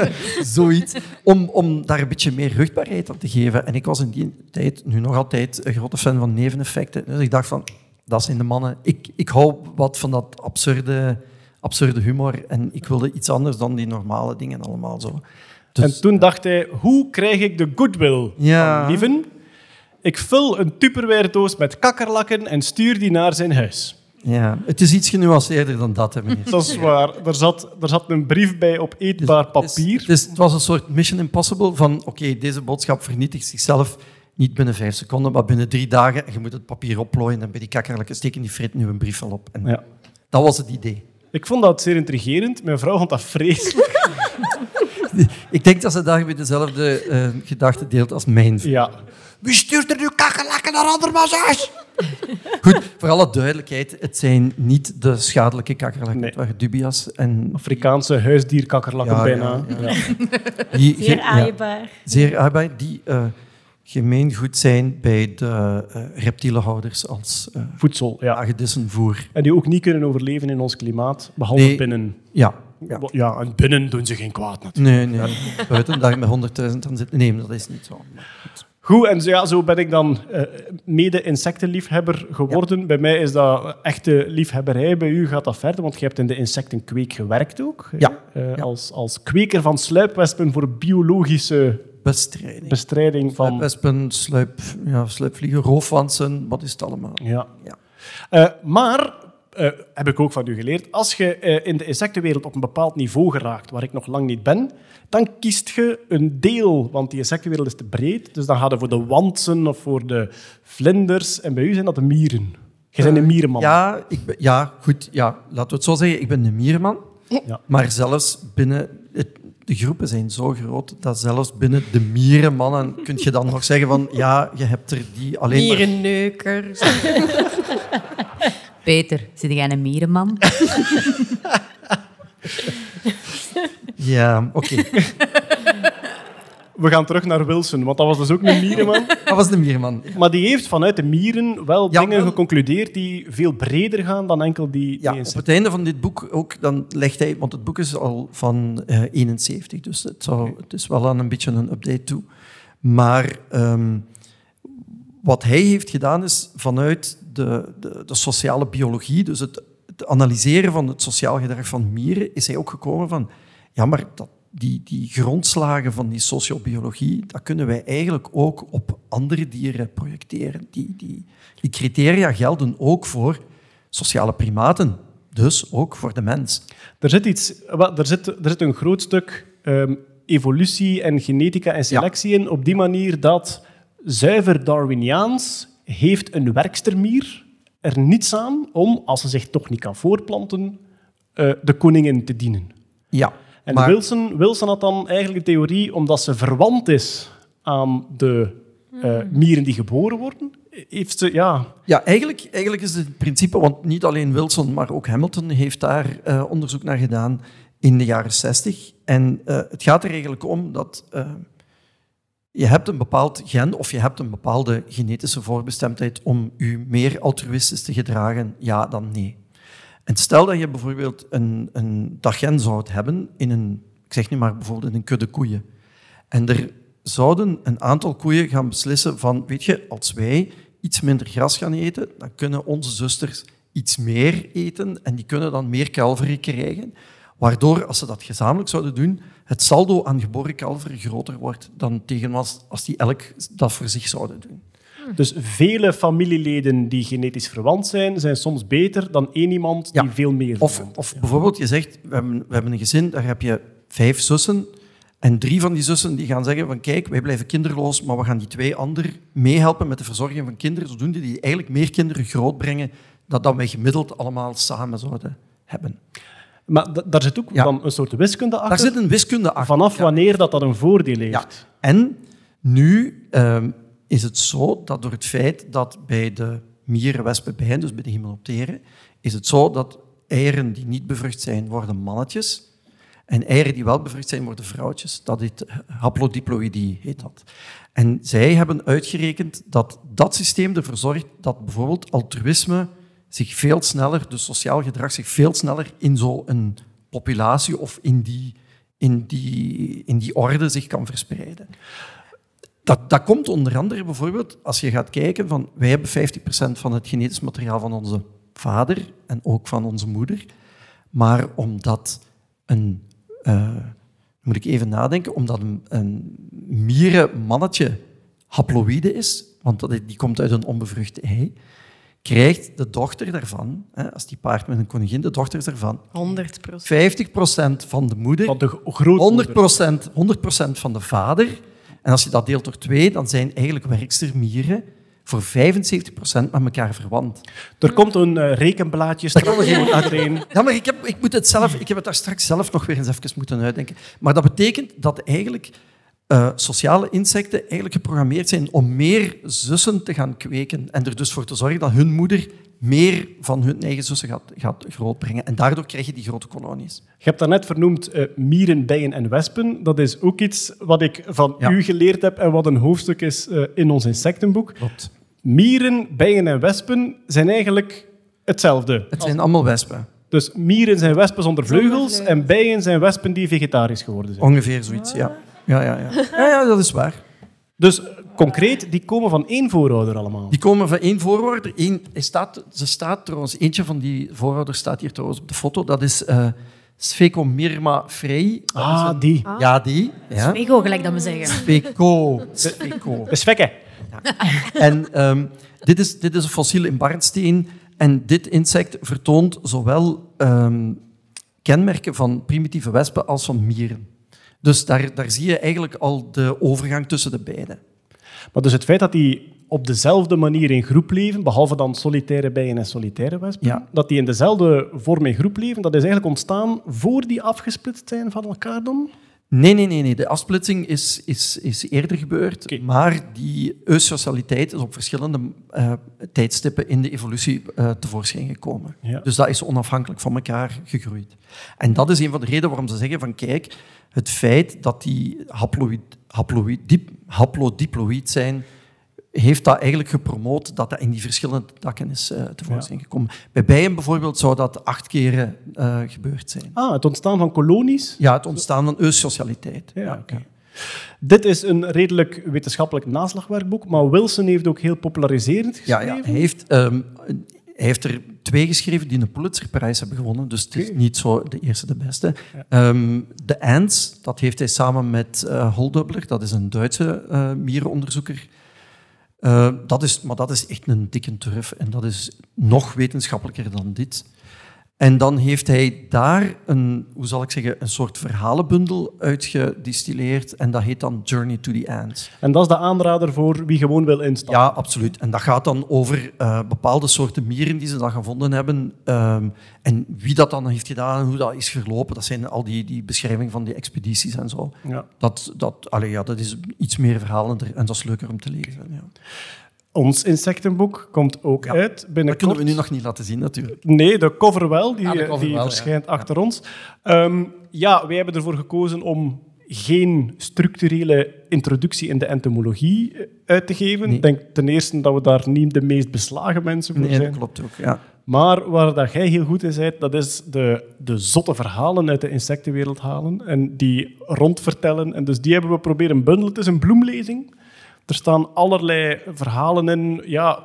*laughs* Zoiets. Om, om daar een beetje meer rugbaarheid aan te geven. En ik was in die tijd, nu nog altijd, een grote fan van neveneffecten. Dus ik dacht van, dat zijn de mannen. Ik, ik hou wat van dat absurde, absurde humor. En ik wilde iets anders dan die normale dingen allemaal zo. Dus, En toen dacht hij, hoe krijg ik de goodwill Ja. van Lieven? Ik vul een tupperware-doos met kakkerlakken en stuur die naar zijn huis. ja, het is iets genuanceerder dan dat, hè, meneer. Dat is waar. Er zat, er zat een brief bij op eetbaar papier. Dus, dus het was een soort mission impossible van oké, deze boodschap vernietigt zichzelf niet binnen vijf seconden, maar binnen drie dagen. En je moet het papier opplooien en bij die kakkerlakken steken die frit nu een brief al op. En Ja. Dat was het idee. Ik vond dat zeer intrigerend. Mijn vrouw vond dat vreselijk. *laughs* *laughs* Ik denk dat ze daarmee dezelfde eh, gedachte deelt als mijn vrouw. Ja. Wie stuurt er nu kakkerlakken naar Andermassage? Goed, voor alle duidelijkheid, het zijn niet de schadelijke kakkerlakken. Nee. Het waren dubias. En Afrikaanse huisdierkakkerlakken Ja, bijna. ja, Ja. die, Zeer ja, aaibaar. zeer aaibaar, die eh, gemeengoed zijn bij de eh reptielenhouders als eh Voedsel, ja. En die ook niet kunnen overleven in ons klimaat, behalve Nee. binnen. Ja, ja. Ja. en binnen doen ze geen kwaad natuurlijk. Nee, nee. Buiten daar met 100.000 aan zitten. Nee, dat is niet zo. Goed, en zo, ja, zo ben ik dan eh, mede-insectenliefhebber geworden. Bij mij is dat echte liefhebberij. Bij u gaat dat verder, want je hebt in de insectenkweek gewerkt ook. Ja. Eh, Ja. Als, als kweker van sluipwespen voor biologische Bestrijding. bestrijding van... Wespen, sluip, ja, sluipvliegen, roofwansen, wat is het allemaal? Ja. Ja. Eh, maar, eh, heb ik ook van u geleerd, als je eh, in de insectenwereld op een bepaald niveau geraakt, waar ik nog lang niet ben, dan kiest je een deel, want die insectenwereld is te breed. Dus dan ga je voor de wantsen of voor de vlinders. En bij u zijn dat de mieren. Je bent een mierenman. Ja, ik ben, ja, goed. Ja, laten we het zo zeggen. Ik ben een mierenman. Ja. Maar zelfs binnen... Het, de groepen zijn zo groot dat zelfs binnen de mierenmannen kun je dan nog zeggen van ja, je hebt er die alleen maar... Mierenneuker. *laughs* Peter, zit jij een mierenman? *laughs* Ja, oké. We gaan terug naar Wilson, want dat was dus ook een mierenman. *laughs* Dat was de Mierman. Maar die heeft vanuit de mieren wel Ja, dingen wel. geconcludeerd die veel breder gaan dan enkel die, die Ja, op het einde van dit boek ook, dan legt hij, want het boek is al van eh 71, dus het, zou, het is wel aan een beetje een update toe. Maar ehm, wat hij heeft gedaan is vanuit de, de, de sociale biologie, dus het, het analyseren van het sociaal gedrag van mieren, is hij ook gekomen van, ja, maar dat, die, die grondslagen van die sociobiologie, dat kunnen wij eigenlijk ook op andere dieren projecteren. Die, die, die criteria gelden ook voor sociale primaten, dus ook voor de mens. Er zit, iets, er zit, er zit een groot stuk ehm, evolutie en genetica en selectie in, op die manier dat zuiver Darwiniaans heeft een werkstermier er niets aan om, als ze zich toch niet kan voortplanten, eh, de koningin te dienen. Ja, En maar Wilson, Wilson had dan eigenlijk de theorie, omdat ze verwant is aan de eh, mieren die geboren worden, heeft ze, ja, Ja, eigenlijk, eigenlijk is het principe, want niet alleen Wilson, maar ook Hamilton heeft daar eh, onderzoek naar gedaan in de jaren 60. En eh, het gaat er eigenlijk om dat je hebt een bepaald gen of je hebt een bepaalde genetische voorbestemdheid om je meer altruïstisch te gedragen, ja dan nee. En stel dat je bijvoorbeeld een, een, dat gen zou hebben in een, ik zeg nu maar bijvoorbeeld in een kudde koeien. En er zouden een aantal koeien gaan beslissen van, weet je, als wij iets minder gras gaan eten, dan kunnen onze zusters iets meer eten en die kunnen dan meer kalveren krijgen. Waardoor, als ze dat gezamenlijk zouden doen, het saldo aan geboren kalveren groter wordt dan tegen als, als die elk dat voor zich zouden doen. Dus vele familieleden die genetisch verwant zijn, zijn soms beter dan één iemand die Ja. veel meer Of, verwant is. of bijvoorbeeld, je zegt, we hebben, we hebben een gezin, daar heb je vijf zussen. En drie van die zussen die gaan zeggen van kijk, wij blijven kinderloos, maar we gaan die twee anderen meehelpen met de verzorging van kinderen, zodoende die eigenlijk meer kinderen grootbrengen dan dat wij gemiddeld allemaal samen zouden hebben. Maar da- daar zit ook Ja. dan een soort wiskunde achter. Daar zit een wiskunde achter. Vanaf Ja. wanneer dat, dat een voordeel heeft. Ja. En nu ehm, is het zo dat door het feit dat bij de mieren, wespen, bijen, dus bij de hymenopteren, is het zo dat eieren die niet bevrucht zijn, worden mannetjes. En eieren die wel bevrucht zijn, worden vrouwtjes. Dat heet eh, haplodiploïdie, heet dat. En zij hebben uitgerekend dat dat systeem ervoor zorgt dat bijvoorbeeld altruïsme zich veel sneller, dus sociaal gedrag zich veel sneller in zo'n populatie of in die, in, die, in die orde zich kan verspreiden. Dat, dat komt onder andere bijvoorbeeld als je gaat kijken van wij hebben 50% van het genetisch materiaal van onze vader en ook van onze moeder. Maar omdat een, eh, moet ik even nadenken, omdat een, een mierenmannetje haploïde is, want die komt uit een onbevrucht ei, krijgt de dochter daarvan, hè, als die paart met een koningin, de dochter daarvan, 100 procent. 50% van de moeder Van de grootmoeder. 100%, 100 van de vader. En als je dat deelt door twee, dan zijn eigenlijk werkstermieren voor 75% met elkaar verwant. Er komt een eh, rekenblaadje straks er iedereen. Ja, maar ik heb, ik, moet het zelf, ik heb het daar straks zelf nog weer eens even moeten uitdenken. Maar dat betekent dat eigenlijk eh, sociale insecten eigenlijk geprogrammeerd zijn om meer zussen te gaan kweken en er dus voor te zorgen dat hun moeder meer van hun eigen zussen gaat, gaat grootbrengen. En daardoor krijg je die grote kolonies. Je hebt daarnet vernoemd eh, mieren, bijen en wespen. Dat is ook iets wat ik van Ja. u geleerd heb en wat een hoofdstuk is eh, in ons insectenboek. Klopt. Mieren, bijen en wespen zijn eigenlijk hetzelfde. Het zijn allemaal wespen. Dus mieren zijn wespen zonder Zonder vleugels vleugels. en bijen zijn wespen die vegetarisch geworden zijn. Ongeveer zoiets, ja. Ja, ja, ja. ja, ja dat is waar. Dus eh, concreet, die komen van één voorouder allemaal. Die komen van één voorouder. Eén, hij staat, ze staat trouwens, eentje van die voorouders staat hier trouwens op de foto. Dat is eh Sphecomyrma frey. Dat is Ah, een- die. Ja, die. Ja. Ego, gelijk dat we zeggen. Spheco. Spheco. De svekke. En ehm, dit, is, dit is een fossiel in Barnsteen. En dit insect vertoont zowel ehm, kenmerken van primitieve wespen als van mieren. Dus daar, daar zie je eigenlijk al de overgang tussen de beide. Maar dus het feit dat die op dezelfde manier in groep leven, behalve dan solitaire bijen en solitaire wespen, Ja. dat die in dezelfde vorm in groep leven, dat is eigenlijk ontstaan voor die afgesplitst zijn van elkaar dan? Nee, nee, nee, nee. De afsplitsing is, is, is eerder gebeurd, maar die eusocialiteit is op verschillende eh, tijdstippen in de evolutie eh, tevoorschijn gekomen. Ja. Dus dat is onafhankelijk van elkaar gegroeid. En dat is een van de redenen waarom ze zeggen van kijk, het feit dat die haploïd, haploïd, dip- haplodiploïd zijn, heeft dat eigenlijk gepromoot dat dat in die verschillende takken is eh, tevoorschijn gekomen. Bij bijen bijvoorbeeld zou dat acht keren eh, gebeurd zijn. Ah, het ontstaan van kolonies. Ja, het ontstaan van eusocialiteit. Ja, oké. Dit is een redelijk wetenschappelijk naslagwerkboek, maar Wilson heeft ook heel populariserend Ja, geschreven. ja. Hij, heeft, ehm, hij heeft er twee geschreven die een Pulitzerprijs hebben gewonnen, dus het is niet zo de eerste de beste. Ehm, de Ants, dat heeft hij samen met eh Holdubler, dat is een Duitse eh mierenonderzoeker. Eh, dat is, maar dat is echt een dikke turf en dat is nog wetenschappelijker dan dit. En dan heeft hij daar een, hoe zal ik zeggen, een soort verhalenbundel uitgedistilleerd en dat heet dan Journey to the Ants. En dat is de aanrader voor wie gewoon wil instappen. Ja, absoluut. En dat gaat dan over eh, bepaalde soorten mieren die ze dan gevonden hebben. ehm, en wie dat dan heeft gedaan en hoe dat is verlopen. Dat zijn al die, die beschrijvingen van die expedities en zo. Ja. Dat, dat, allee, ja, dat is iets meer verhalender en dat is leuker om te lezen. Ja. Ons insectenboek komt ook Ja. uit Dat binnenkort. kunnen we nu nog niet laten zien, natuurlijk. Nee, de cover wel. Die, de cover die wel, ja. verschijnt achter ons. Ehm, ja, wij hebben ervoor gekozen om geen structurele introductie in de entomologie eh, uit te geven. Nee. Ik denk ten eerste dat we daar niet de meest beslagen mensen voor Nee, dat zijn. klopt ook. Ja. Maar waar dat jij heel goed in bent, dat is de, de zotte verhalen uit de insectenwereld halen en die rondvertellen. En dus die hebben we proberen bundelen. Het is een bloemlezing. Er staan allerlei verhalen in. Ja,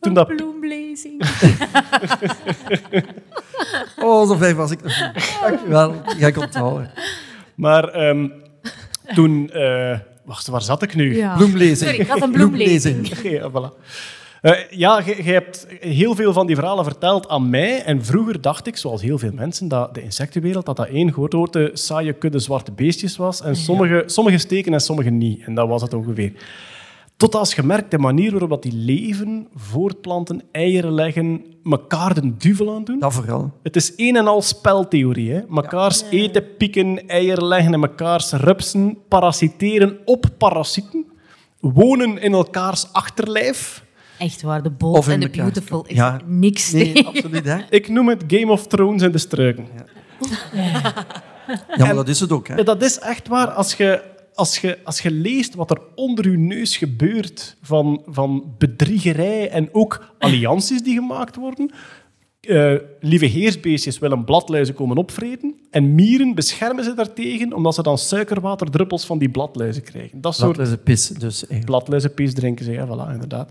toen dat, Bloemlezing. *laughs* Oh, zo vijf was ik nog niet. Dankjewel. Ga ik onthouden. maar ehm, toen... eh, wacht, waar zat ik nu? Ja. Bloemlezing. Sorry, ik had een bloemlezing. *laughs* Ja, voilà. Eh, ja, je, hebt heel veel van die verhalen verteld aan mij. En vroeger dacht ik, zoals heel veel mensen, dat de insectenwereld dat dat één grote saaie kudde zwarte beestjes was. En sommige, sommige steken en sommige niet. En dat was het ongeveer. Tot als gemerkt de manier waarop dat die leven, voortplanten, eieren leggen, elkaar de duvel aan doen. Dat vooral. Het is een en al speltheorie. Hè? Mekaars eten, pieken, eieren leggen en mekaars rupsen, parasiteren op parasieten, wonen in elkaars achterlijf. Echt waar, de bold en de beautiful is Ja. niks Nee, tegen. *laughs* absoluut. Hè? Ik noem het Game of Thrones in de struiken. Ja, maar dat is het ook. Hè? Ja, Dat is echt waar. Als je, als je, als je leest wat er onder je neus gebeurt van, van bedriegerij en ook allianties die gemaakt worden. eh, lieve heersbeestjes willen bladluizen komen opvreten. En mieren beschermen ze daartegen, omdat ze dan suikerwaterdruppels van die bladluizen krijgen. Dat soort Dat is een pis. Dus eigenlijk. bladluizenpis drinken ze, ja, voilà, inderdaad.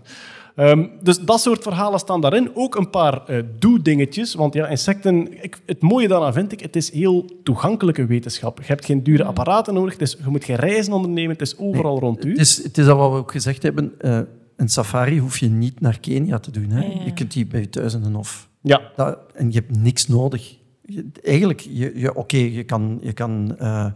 Ehm, dus dat soort verhalen staan daarin. Ook een paar eh doe-dingetjes. Want ja, insecten, ik, het mooie daaraan vind ik, het is heel toegankelijke wetenschap. Je hebt geen dure apparaten nodig, het is, je moet geen reizen ondernemen, het is overal rond u. Het is, het is al wat we ook gezegd hebben. eh, een safari hoef je niet naar Kenia te doen. Hè? Ja, ja. Je kunt die bij je thuis in een hof. Ja, Dat, en je hebt niks nodig. Je- eigenlijk, je, je, oké, je kan, je kan eh,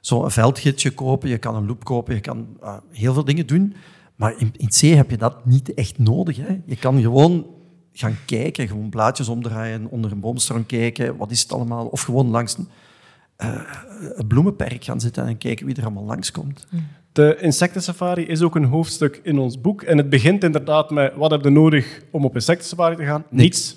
zo'n veldgidsje kopen, je kan een loop kopen, je kan eh, heel veel dingen doen. Maar in, in C heb je dat niet echt nodig. Hè? Je kan gewoon gaan kijken, gewoon blaadjes omdraaien, onder een boomstam kijken, wat is het allemaal? Of gewoon langs een, eh, een bloemenperk gaan zitten en kijken wie er allemaal langskomt. de insectensafari is ook een hoofdstuk in ons boek. En het begint inderdaad met, wat heb je nodig om op insectensafari te gaan? Niets.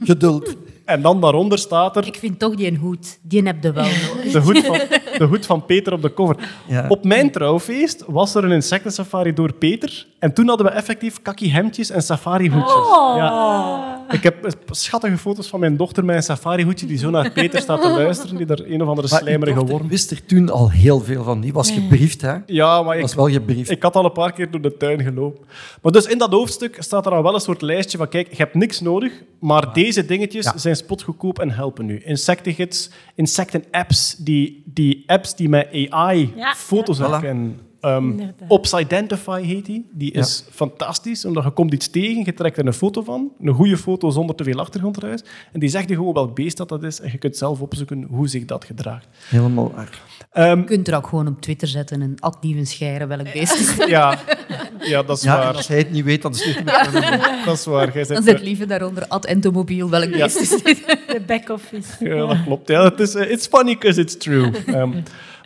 Geduld. En dan daaronder staat er Ik vind toch die een hoed, die heb je wel *laughs* nodig. de hoed van, de hoed van Peter op de cover. Ja. Op mijn trouwfeest was er een insectensafari door Peter. En toen hadden we effectief kakkie hemdjes en safari hoedjes. Ja. Ik heb schattige foto's van mijn dochter met een safari hoedje die zo naar Peter staat te luisteren, die er een of andere Maar slijmerige worm... wist er toen al heel veel van. Die was gebriefd, hè? Ja, maar ik, was wel gebriefd. ik had al een paar keer door de tuin gelopen. Maar dus in dat hoofdstuk staat er dan wel een soort lijstje van kijk, je hebt niks nodig, maar deze dingetjes Ja. zijn spotgoedkoop en helpen nu. Insectengids, insecten-apps, die, die apps die met AI Ja, foto's ja. Voilà. herkennen. Ehm, Inderdaad. Opsidentify heet die. Die is fantastisch, omdat je komt iets tegen, je trekt er een foto van, een goede foto zonder te veel achtergrondruis, en die zegt je gewoon welk beest dat, dat is, en je kunt zelf opzoeken hoe zich dat gedraagt. Helemaal waar. Ehm, Je kunt er ook gewoon op Twitter zetten en ad scheren welk beest het is. *laughs* ja, ja, dat is Ja, waar. als hij het niet weet, dan stuurt hij. *laughs* Dat is waar. Jij Dan zit, zet liever daaronder ad entomobiel welk beest is dit. *laughs* De back-office. Ja, dat klopt. Ja, het is, eh, it's funny because it's true. Ehm,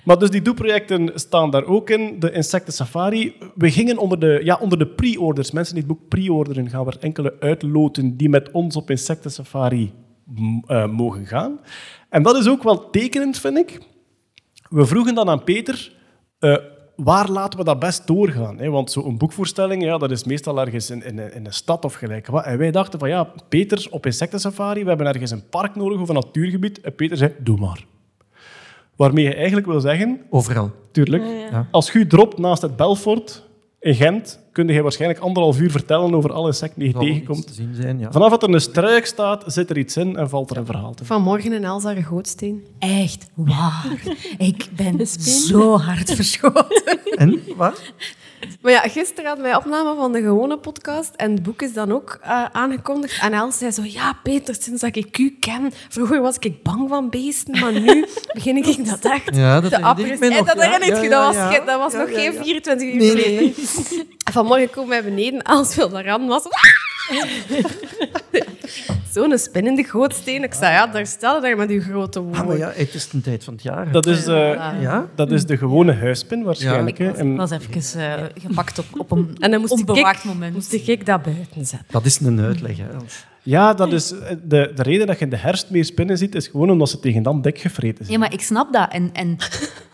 Maar dus die doe-projecten staan daar ook in. De Insecten Safari. We gingen onder de, ja, onder de pre-orders. Mensen die het boek pre-orderen, gaan we er enkele uitloten die met ons op Insecten Safari eh, mogen gaan. En dat is ook wel tekenend, vind ik. We vroegen dan aan Peter, eh, waar laten we dat best doorgaan? Hè? Want zo'n boekvoorstelling, ja, dat is meestal ergens in, in, een stad of gelijk. En wij dachten van, ja, Peter, op insectensafari, we hebben ergens een park nodig of een natuurgebied. En Peter zei, doe maar. Waarmee je eigenlijk wil zeggen, Overal. tuurlijk, Ja. als je dropt naast het Belfort in Gent, kun je waarschijnlijk anderhalf uur vertellen over alle insecten die je Zal tegenkomt. te zien zijn, ja. Vanaf dat er een struik staat, zit er iets in en valt er een verhaal te Vanmorgen in Elzar Gootsteen. Echt waar. *laughs* Ik ben zo hard verschoten. En, wat? Maar ja, gisteren hadden wij opname van de gewone podcast en het boek is dan ook eh, aangekondigd. En Els zei zo, ja Peter, sinds dat ik u ken, vroeger was ik bang van beesten, maar nu *laughs* begin ik dat echt Ja, dat te herinner ik me appreciëren. nog, Dat ja. herinnert Ja, je, ja, dat was, ja. dat was Ja, nog ja, geen ja. 24 uur Nee, geleden. nee. *laughs* En vanmorgen komen wij beneden, Els wil daar aan, was *laughs* Zo'n spinnende gootsteen. Ik zei, ja, daar stel daar met uw grote Ah, woorden. maar ja, het is een tijd van het jaar. Dat is, eh, Ja? dat is de gewone huispin waarschijnlijk. Ik was, ik was even eh, gepakt op, op een En dan moest ik, onbewaakt moment. moest ik dat buiten zetten. Dat is een uitleg, hè. Ja, dat is eh, de, de reden dat je in de herfst meer spinnen ziet, is gewoon omdat ze tegen dan dik gevreten zijn. Ja, maar ik snap dat. En, en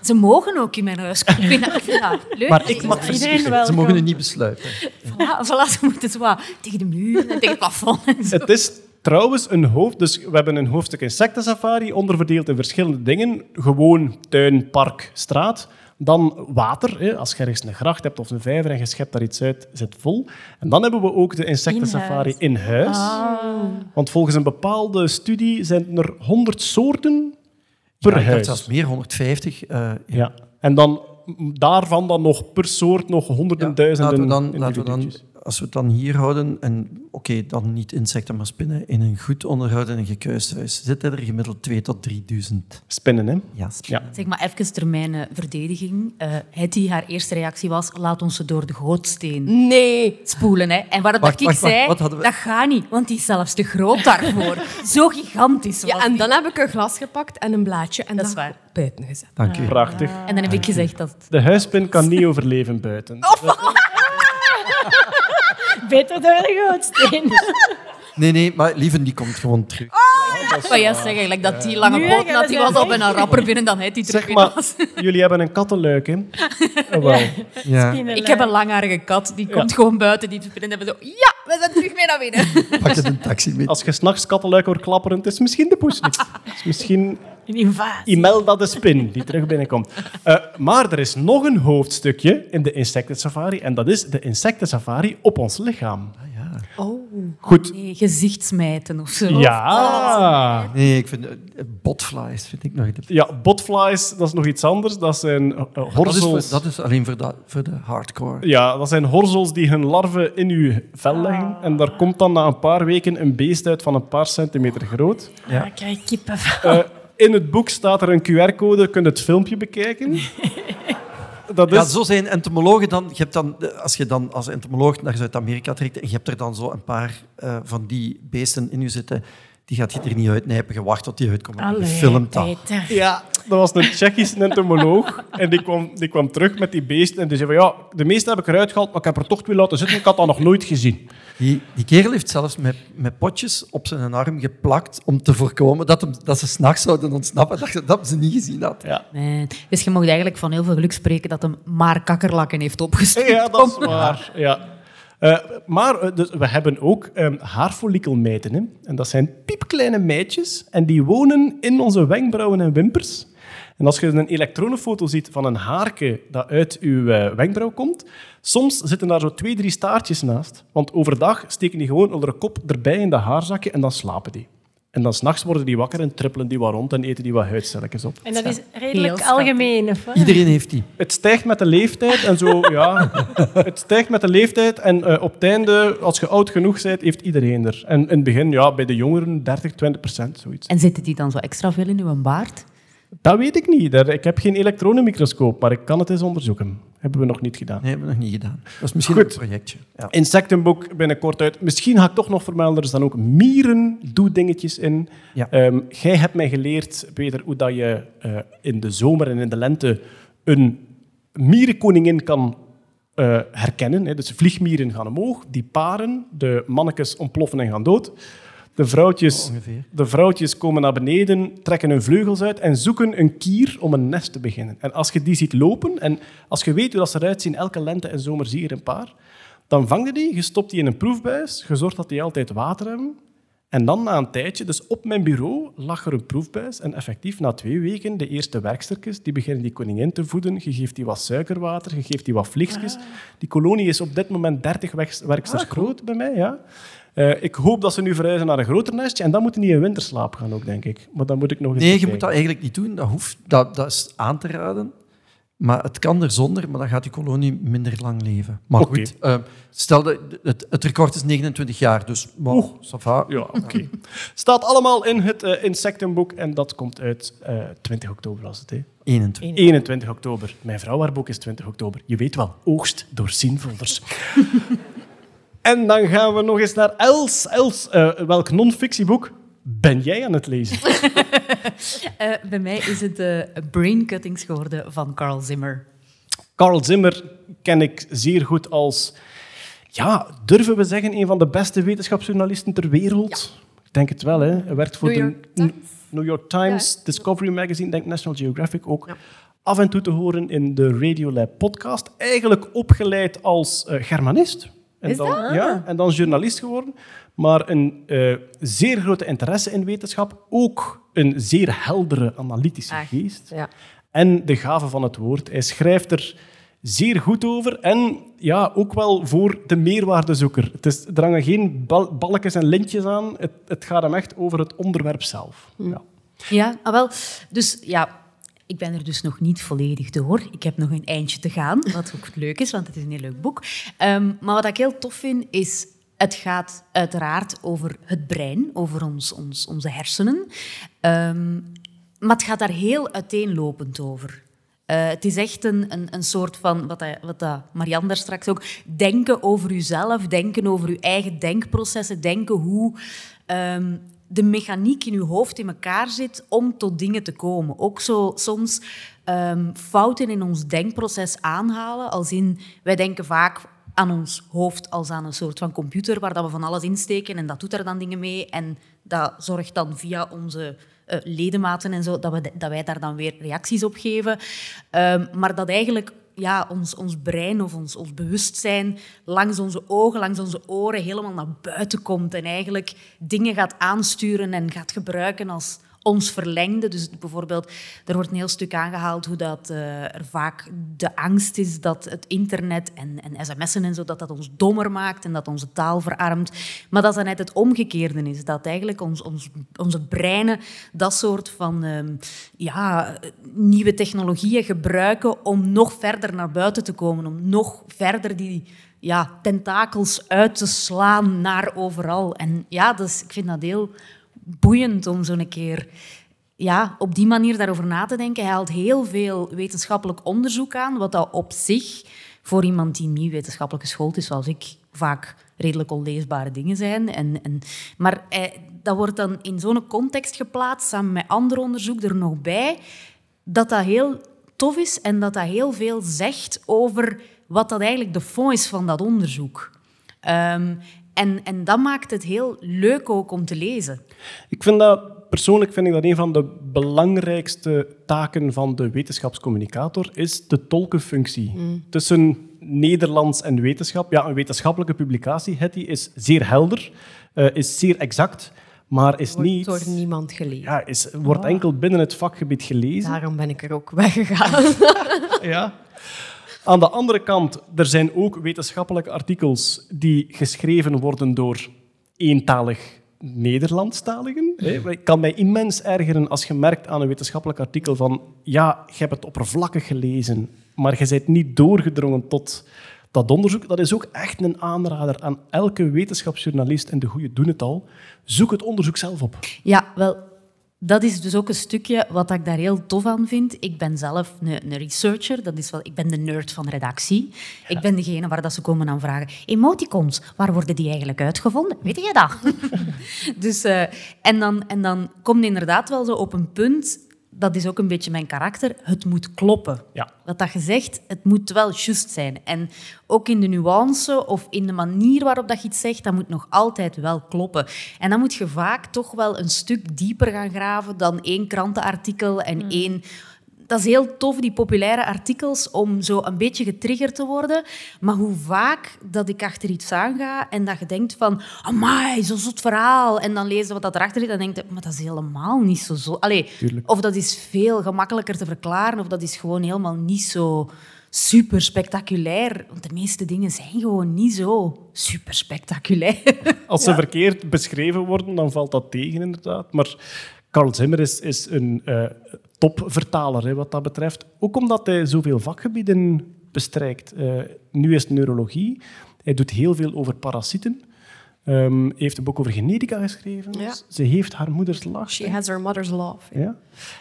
ze mogen ook in mijn huis komen. Ik ik dat leuk. Maar ik mag Iedereen verschieten. Ze mogen het niet besluiten. Voilà, voilà, ze moeten zo wat tegen de muur en tegen het plafond en zo. Het is trouwens een hoofd... Dus we hebben een hoofdstuk insectensafari, onderverdeeld in verschillende dingen. Gewoon tuin, park, straat. Dan water. Hè. Als je ergens een gracht hebt of een vijver en je schept daar iets uit, zit vol. En dan hebben we ook de insectensafari in huis. Want volgens een bepaalde studie zijn er 100 soorten per Ja, ik huis. zelfs meer, 150. eh, ja. Ja. En dan daarvan dan nog per soort nog honderden Ja, duizenden laten we dan, laten we dan, individuutjes. Als we het dan hier houden, en oké, dan niet insecten, maar spinnen, in een goed onderhouden en gekuist huis, zitten er gemiddeld 2 tot 3000. Spinnen, hè? Ja, Ja. Zeg maar even ter mijn eh, verdediging. Eh Hetty, haar eerste reactie was, laat ons ze door de gootsteen Nee. spoelen. Hè. En waarop Wacht, ik wacht, wacht, zei, wat we- dat gaat niet, want die is zelfs te groot daarvoor. *laughs* Zo gigantisch was Ja, en die. dan heb ik een glas gepakt en een blaadje en Dat is waar. buiten gezet. Dank u. Prachtig. En dan heb ik gezegd dat... De huispin kan niet overleven buiten. *laughs* Beter door de gootsteen. *laughs* Nee, nee, maar lieve, die komt gewoon terug. Maar ja, zeg eigenlijk dat die lange we had, die was al weg. bijna rapper binnen dan Hetty terug Zeg binnen maar, was. *laughs* jullie hebben een kattenluik, hè? *laughs* Oh, wel. Ja, Ik heb een langharige kat, die komt gewoon buiten die te spinnen en hebben zo... Ja, we zijn terug mee naar binnen. *laughs* pak je een taxi mee. Als je s'nachts kattenluik hoort klapperen, het is misschien de poes niet. Het is misschien Een invasie. Imelda de spin die terug binnenkomt. Eh, maar er is nog een hoofdstukje in de insectensafari en dat is de insectensafari op ons lichaam. Oh. Goed. Nee, gezichtsmijten of zo. Ja. Nee, ik vind eh, botflies vind ik nog de Ja, botflies, dat is nog iets anders. Dat zijn eh, dat is, horzels. dat is alleen voor de, voor de hardcore. Ja, dat zijn horzels die hun larven in uw vel leggen. En daar komt dan na een paar weken een beest uit van een paar centimeter groot. Ja, ik krijg kippenvel. Eh, in het boek staat er een QR-code, je kunt het filmpje bekijken. *laughs* Dat is... Ja, zo zijn entomologen dan. Je hebt dan als je dan als entomoloog naar Zuid-Amerika trekt en je hebt er dan zo een paar eh, van die beesten in je zitten, die gaat je er niet uitnijpen. Je wacht tot die uitkomen en je Allee, filmt dat. Ja, dat was een Tsjechische entomoloog. En die kwam, die kwam terug met die beesten. En die zei van, ja, de meeste heb ik eruit gehaald, maar ik heb er toch twee laten zitten. Ik had dat nog nooit gezien. Die, die kerel heeft zelfs met, met potjes op zijn arm geplakt om te voorkomen dat, hem, dat ze s'nachts zouden ontsnappen. Dat, dat ze niet gezien had. Ja, Nee. Dus je mag eigenlijk van heel veel geluk spreken dat hem maar kakkerlakken heeft opgestuurd. ja dat is waar. *laughs* Ja. Eh, maar eh, dus, we hebben ook um, haarfollikelmijten. Hè. En dat zijn piepkleine meidjes. En die wonen in onze wenkbrauwen en wimpers. En als je een elektronenfoto ziet van een haarke dat uit uw eh, wenkbrauw komt, soms zitten daar zo twee, drie staartjes naast. Want overdag steken die gewoon onder de kop erbij in de haarzakje en dan slapen die. En dan s'nachts worden die wakker en trippelen die wat rond en eten die wat huidcelletjes op. En dat is redelijk algemeen, of wat? Iedereen heeft die. Het stijgt met de leeftijd en zo, ja. *laughs* Het stijgt met de leeftijd en eh, op het einde, als je oud genoeg bent, heeft iedereen er. En in het begin, ja, bij de jongeren 30, 20 procent, zoiets. En zitten die dan zo extra veel in uw baard? Dat weet ik niet. Daar- Ik heb geen elektronenmicroscoop, maar ik kan het eens onderzoeken. Hebben we nog niet gedaan. Nee, hebben we nog niet gedaan. Dat is misschien Goed. een projectje. Ja. Insectenboek binnenkort uit. Misschien ga ik toch nog vermelden, er staan ook mieren doe-dingetjes in. Ja. Ehm, jij hebt mij geleerd, Peter, hoe dat je eh, in de zomer en in de lente een mierenkoningin kan eh, herkennen. Hè. Dus vliegmieren gaan omhoog, die paren, de mannetjes ontploffen en gaan dood. De vrouwtjes, Ongeveer. de vrouwtjes komen naar beneden, trekken hun vleugels uit en zoeken een kier om een nest te beginnen. En als je die ziet lopen, en als je weet hoe dat ze eruit zien, elke lente en zomer zie je er een paar, dan vang je die, je stopt die in een proefbuis, je zorgt dat die altijd water hebben. En dan na een tijdje, dus op mijn bureau, lag er een proefbuis. En effectief, na twee weken, de eerste werksterkens, die beginnen die koningin te voeden. Je geeft die wat suikerwater, je geeft die wat vliegjes. Die kolonie is op dit moment 30 werks- werksters groot bij mij, ja. Eh, ik hoop dat ze nu verhuizen naar een groter nestje. En dan moeten die in winterslaap gaan ook, denk ik. Maar dan moet ik nog eens Nee, je moet dat eigenlijk niet doen. Dat, hoeft, dat, dat is aan te raden. Maar het kan er zonder, maar dan gaat die kolonie minder lang leven. Maar goed, eh, stel dat het, het record is 29 jaar, dus Oeh. Ja, oké. Staat allemaal in het eh, insectenboek en dat komt uit eh, 20 oktober was het, hè? 21. 21 oktober. Mijn vrouw haar boek is 20 oktober. Je weet wel, oogst door zinfolders. En dan gaan we nog eens naar Els. Els, eh, welk non-fictieboek ben jij aan het lezen? *laughs* Eh, bij mij is het eh Brain Cuttings geworden van Carl Zimmer. Carl Zimmer ken ik zeer goed als, ja, durven we zeggen, een van de beste wetenschapsjournalisten ter wereld. Ik denk het wel, hè. Hij werkt voor New de Times. New York Times, Discovery Magazine, denk National Geographic ook. Af en toe te horen in de Radiolab podcast. Eigenlijk opgeleid als eh, Germanist. En Is dan, dat? Ja, en dan journalist geworden. Maar een eh, zeer grote interesse in wetenschap. Ook een zeer heldere, analytische Echt, geest Ja. en de gave van het woord. Hij schrijft er zeer goed over en ja, ook wel voor de meerwaardezoeker. Het is, er hangen geen bal- balkjes en lintjes aan. Het, het gaat hem echt over het onderwerp zelf. Ja. Ja, ah, wel. Dus ja, ik ben er dus nog niet volledig door. Ik heb nog een eindje te gaan, wat ook leuk is, want het is een heel leuk boek. Ehm, maar wat ik heel tof vind, is... Het gaat uiteraard over het brein, over ons, ons, onze hersenen. Ehm, maar het gaat daar heel uiteenlopend over. Eh, het is echt een, een, een soort van, wat, dat, wat Marianne daar straks ook, denken over uzelf, denken over uw eigen denkprocessen, denken hoe ehm, de mechaniek in uw hoofd in elkaar zit om tot dingen te komen. Ook zo soms ehm, fouten in ons denkproces aanhalen, als in, wij denken vaak aan ons hoofd als aan een soort van computer waar dat we van alles insteken en dat doet er dan dingen mee en dat zorgt dan via onze eh, ledematen en zo dat, we, dat wij daar dan weer reacties op geven. Ehm, maar dat eigenlijk ja, ons, ons brein of ons, ons bewustzijn langs onze ogen, langs onze oren helemaal naar buiten komt en eigenlijk dingen gaat aansturen en gaat gebruiken als ons verlengde. Dus bijvoorbeeld, er wordt een heel stuk aangehaald hoe dat, eh, er vaak de angst is dat het internet en, en sms'en en zo, dat dat ons dommer maakt en dat onze taal verarmt. Maar dat dat net het omgekeerde is. Dat eigenlijk ons, ons, onze breinen dat soort van ehm, ja, nieuwe technologieën gebruiken om nog verder naar buiten te komen, om nog verder die ja, tentakels uit te slaan naar overal. En ja, dus ik vind dat heel boeiend om zo'n keer ja, op die manier daarover na te denken. Hij haalt heel veel wetenschappelijk onderzoek aan, wat dat op zich voor iemand die niet wetenschappelijk geschoold is, zoals ik, vaak redelijk onleesbare dingen zijn. En, en, maar hij, dat wordt dan in zo'n context geplaatst, samen met ander onderzoek er nog bij, dat dat heel tof is en dat dat heel veel zegt over wat dat eigenlijk de fond is van dat onderzoek. Ehm, en, en dat maakt het heel leuk ook om te lezen. Ik vind dat, persoonlijk vind ik dat een van de belangrijkste taken van de wetenschapscommunicator is de tolkenfunctie. Tussen Nederlands en wetenschap. Ja, een wetenschappelijke publicatie, Hetty, is zeer helder, eh, is zeer exact, maar is Wordt niet... door niemand gelezen. Ja, is, wordt enkel binnen het vakgebied gelezen. Daarom ben ik er ook *laughs* weggegaan. Ja. Aan de andere kant, er zijn ook wetenschappelijke artikels die geschreven worden door eentalig Nederlandstaligen. hè. Ik kan mij immens ergeren als je merkt aan een wetenschappelijk artikel van ja, je hebt het oppervlakkig gelezen, maar je bent niet doorgedrongen tot dat onderzoek. Dat is ook echt een aanrader aan elke wetenschapsjournalist, en de goede doen het al. Zoek het onderzoek zelf op. Ja, wel, dat is dus ook een stukje wat ik daar heel tof aan vind. Ik ben zelf een, researcher, dat is wel, ik ben de nerd van redactie. Ik ben degene waar dat ze komen aan vragen. Emoticons, waar worden die eigenlijk uitgevonden? Weet je dat? *laughs* dus, eh, en, dan, en dan het inderdaad wel zo op een punt dat is ook een beetje mijn karakter. Het moet kloppen. Ja. Wat dat je zegt, het moet wel juist zijn. En ook in de nuance of in de manier waarop dat je iets zegt, dat moet nog altijd wel kloppen. En dan moet je vaak toch wel een stuk dieper gaan graven dan één krantenartikel en één dat is heel tof, die populaire artikels, om zo een beetje getriggerd te worden. Maar hoe vaak dat ik achter iets aanga en dat je denkt van... Amai, zo'n zot verhaal. En dan lezen wat dat erachter zit en denk je... Maar dat is helemaal niet zo zo... Allee, Tuurlijk. of dat is veel gemakkelijker te verklaren, of dat is gewoon helemaal niet zo super spectaculair. Want de meeste dingen zijn gewoon niet zo super spectaculair. *laughs* Als ze verkeerd beschreven worden, dan valt dat tegen, inderdaad. Maar Carl Zimmer is, is een eh, topvertaler hè, wat dat betreft. Ook omdat hij zoveel vakgebieden bestrijkt. Eh, nu is het neurologie. Hij doet heel veel over parasieten. Hij heeft een boek over genetica geschreven. Ja. Ze heeft haar moeders lach. She has her mother's love. Ja.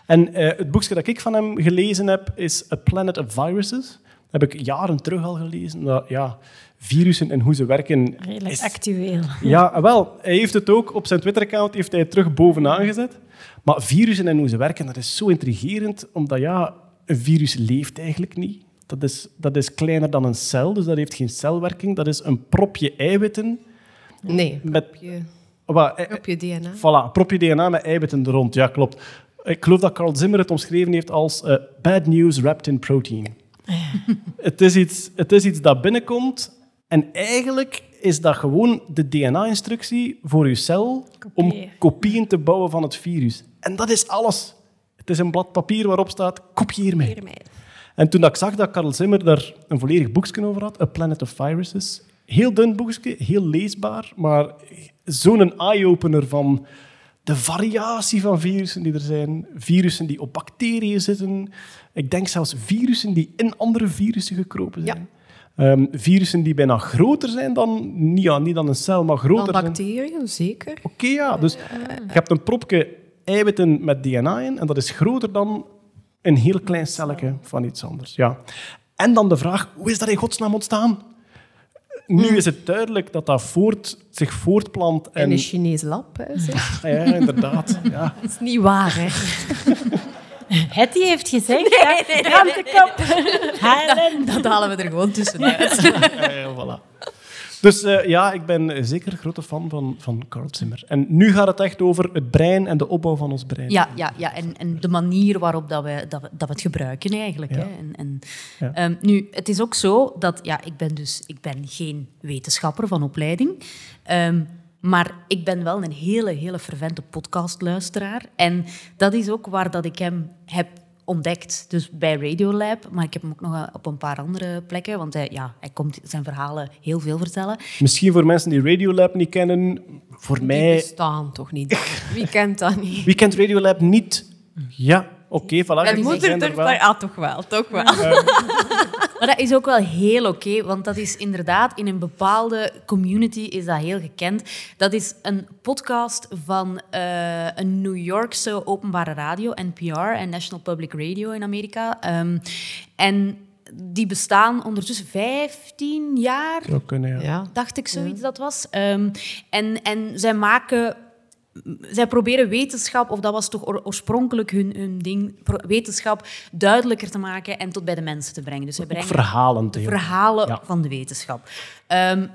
En eh, het boekje dat ik van hem gelezen heb is A Planet of Viruses. Dat heb ik jaren terug al gelezen. Dat, ja, virussen en hoe ze werken. Redelijk is- actueel. Ja, wel. Hij heeft het ook op zijn Twitter-account heeft hij het terug bovenaan gezet. Maar virussen en hoe ze werken, dat is zo intrigerend, omdat ja, een virus leeft eigenlijk niet. Dat is, dat is kleiner dan een cel, dus dat heeft geen celwerking. Dat is een propje eiwitten Nee, met... op je, Wat, eh, op je DNA. Voilà, propje DNA met eiwitten er rond. Ja, klopt. Ik geloof dat Carl Zimmer het omschreven heeft als eh, bad news wrapped in protein. *laughs* het, is iets, het is iets dat binnenkomt en eigenlijk is dat gewoon de DNA-instructie voor je cel om Kopieën. te bouwen van het virus. En dat is alles. Het is een blad papier waarop staat, kopieer mij. En toen dat ik zag dat Carl Zimmer daar een volledig boekje over had, A Planet of Viruses, heel dun boekje, heel leesbaar, maar zo'n eye-opener van de variatie van virussen die er zijn. Virussen die op bacteriën zitten. Ik denk zelfs virussen die in andere virussen gekropen zijn. Ehm, virussen die bijna groter zijn dan, niet, ja, niet dan een cel, maar Dan groter zijn. bacteriën, zeker. Oké, ja. Dus je hebt een propje eiwitten met DNA in en dat is groter dan een heel klein celletje van iets anders. Ja. En dan de vraag, hoe is dat in godsnaam ontstaan? Nu is het duidelijk dat dat voort, zich voortplant. En, In een Chinees lab, hè, zeg. *laughs* ja, inderdaad. Ja. Dat is niet waar, hè. *laughs* *laughs* Hetty heeft gezegd, ja, krantenkop, *laughs* halen. Dat halen we er gewoon tussenuit. *laughs* Ja, ja, voilà. Dus eh, ja, ik ben zeker een grote fan van, van Carl Zimmer. En nu gaat het echt over het brein en de opbouw van ons brein. Ja, ja, ja. En, en de manier waarop dat we, dat we, dat we het gebruiken eigenlijk. Ja. Hè. En, en, Ja. ehm, nu, het is ook zo dat ja, ik ben dus ik ben geen wetenschapper van opleiding. Ehm, maar ik ben wel een hele, hele fervente podcastluisteraar. En dat is ook waar dat ik hem heb ontdekt. Dus bij Radiolab, maar ik heb hem ook nog op een paar andere plekken. Want hij, ja, hij komt zijn verhalen heel veel vertellen. Misschien voor mensen die Radiolab niet kennen, voor Die mij... bestaan toch niet? *laughs* Wie kent dat niet? Wie kent Radiolab niet? Ja, oké, voilà. die die moeder zijn er wel. Ah, toch wel, toch wel. *laughs* Maar dat is ook wel heel oké, want dat is inderdaad in een bepaalde community is dat heel gekend. Dat is een podcast van eh, een New Yorkse openbare radio, NPR en National Public Radio in Amerika. Ehm, en die bestaan ondertussen 15 jaar, Zou kunnen, ja. Ja. dacht ik zoiets dat was. Ehm, en, en zij maken... Zij proberen wetenschap, of dat was toch oor- oorspronkelijk hun, hun ding, wetenschap duidelijker te maken en tot bij de mensen te brengen. Dus zij Ook brengen verhalend. de verhalen Ja. van de wetenschap. Ehm,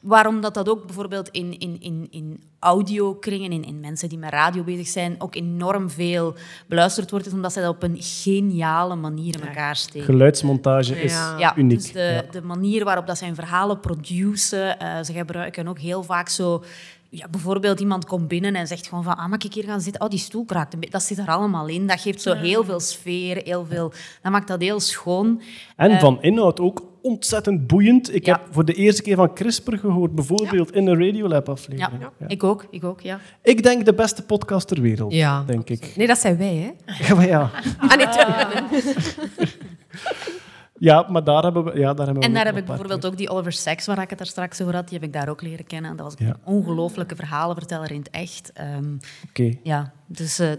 waarom dat, dat ook bijvoorbeeld in, in, in, in audiokringen, in, in mensen die met radio bezig zijn, ook enorm veel beluisterd wordt, is omdat zij dat op een geniale manier in elkaar steken. Geluidsmontage is Ja. Ja, uniek. dus de, Ja. de manier waarop dat zijn verhalen produceren. eh, ze gebruiken ook heel vaak zo... Ja, bijvoorbeeld iemand komt binnen en zegt gewoon van... Ah, mag ik hier gaan zitten? Oh, die stoel kraakt een beetje. Dat zit er allemaal in. Dat geeft zo heel veel sfeer, heel veel... Dat maakt dat heel schoon. En van inhoud ook ontzettend boeiend. Ik Ja. heb voor de eerste keer van CRISPR gehoord, bijvoorbeeld in een Radiolab Ja, aflevering. Ja. ik ook. Ik ook, ja. Ik denk de beste podcast ter wereld, Ja. denk ik. Nee, dat zijn wij, hè. *laughs* Ja, maar ja. Ah, nee. *laughs* Ja, maar daar hebben we... Ja, daar hebben we En daar heb ik bijvoorbeeld ook die Oliver Sacks, waar ik het daar straks over had, die heb ik daar ook leren kennen. Dat was Ja. een ongelooflijke verhalenverteller in het echt. Ehm, Oké. ja, dus een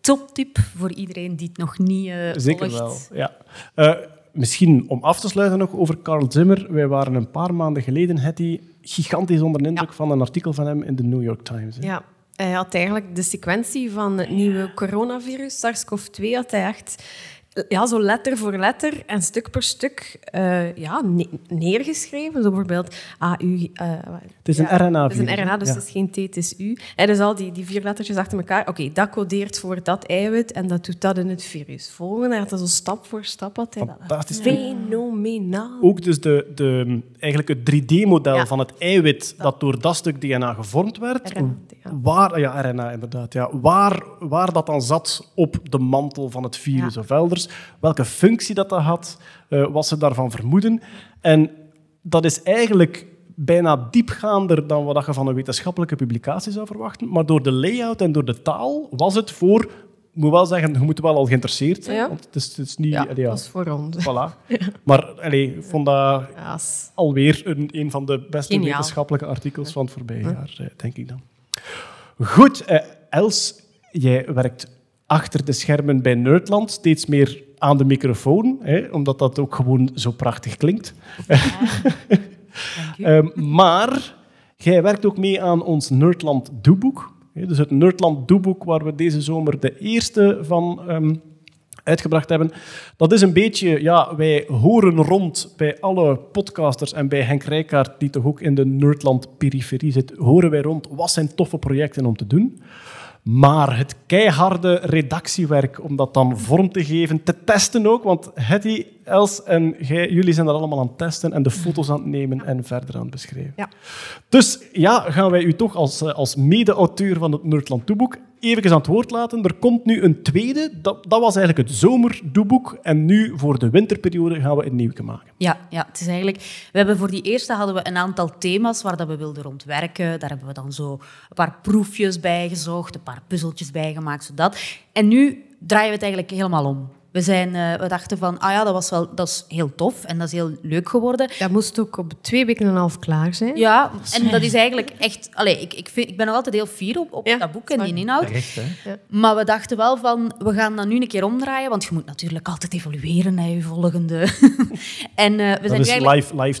toptip voor iedereen die het nog niet eh Zeker volgt. wel, ja. Eh, misschien om af te sluiten nog over Carl Zimmer. Wij waren een paar maanden geleden, Hetty, gigantisch onder de indruk van een artikel van hem in de New York Times. hè. Ja, hij had eigenlijk de sequentie van het nieuwe coronavirus, SARS-CoV-2, had hij echt ja, zo letter voor letter en stuk per stuk eh, ja, ne- neergeschreven. Zo bijvoorbeeld AU. eh, Het is een RNA-virus, Het is een? RNA, dus Ja. het is geen T, het is U. En dus al die, die vier lettertjes achter elkaar. Oké, dat codeert voor dat eiwit en dat doet dat in het virus. Volgende, dat zo stap voor stap. Had hij dat. Fantastisch. Fenomenaal. Ook dus de, de, eigenlijk het 3D-model Ja. van het eiwit dat door dat stuk DNA gevormd werd. RNA. Waar, ja, RNA inderdaad. Ja, waar, waar dat dan zat op de mantel van het virus of elders. Welke functie dat dat had, eh, wat ze daarvan vermoeden. En dat is eigenlijk bijna diepgaander dan wat je van een wetenschappelijke publicatie zou verwachten. Maar door de layout en door de taal was het voor... Ik moet wel zeggen, je moet wel al geïnteresseerd zijn. Ja. Want het is, het is niet... Ja, allee, ja, dat is voor ons. Voilà. *laughs* Maar allee, ik vond dat alweer een, een van de beste Geniaal. wetenschappelijke artikels van het voorbije jaar, eh, denk ik dan. Goed, eh, Els, jij werkt achter de schermen bij Nerdland, steeds meer aan de microfoon, hè, omdat dat ook gewoon zo prachtig klinkt. *laughs* Ehm, maar jij werkt ook mee aan ons Nerdland doeboek. Hè, Dus het Nerdland doeboek, waar we deze zomer de eerste van ehm, uitgebracht hebben. Dat is een beetje, ja, wij horen rond bij alle podcasters en bij Henk Rijkaard, die toch ook in de Nerdland-periferie zit, horen wij rond wat zijn toffe projecten om te doen. Maar het keiharde redactiewerk om dat dan vorm te geven, te testen ook, want Hetty, Els en jij, jullie zijn dat allemaal aan het testen en de foto's aan het nemen en verder aan het beschrijven. Ja. Dus ja, gaan wij u toch als, eh, als mede-auteur van het Nerdland Doeboek even aan het woord laten. Er komt nu een tweede, dat, dat was eigenlijk het zomerdoeboek en nu voor de winterperiode gaan we een nieuwke maken. Ja, ja, het is eigenlijk... We hebben voor die eerste hadden we een aantal thema's waar dat we wilden rondwerken. Daar hebben we dan zo een paar proefjes bij gezocht, een paar puzzeltjes bij gemaakt, zodat. En nu draaien we het eigenlijk helemaal om. We, zijn, eh, we dachten van, ah ja, dat, was wel, dat is heel tof en dat is heel leuk geworden. Dat moest ook op twee weken en een half klaar zijn. Ja, en dat is eigenlijk echt... Allee, ik, ik, vind, ik ben nog altijd heel fier op, op Ja, dat boek en die inhoud. Terecht, hè? Maar we dachten wel van, we gaan dat nu een keer omdraaien, want je moet natuurlijk altijd evolueren naar je volgende. *laughs* en eh, we Dat zijn is eigenlijk... Live, live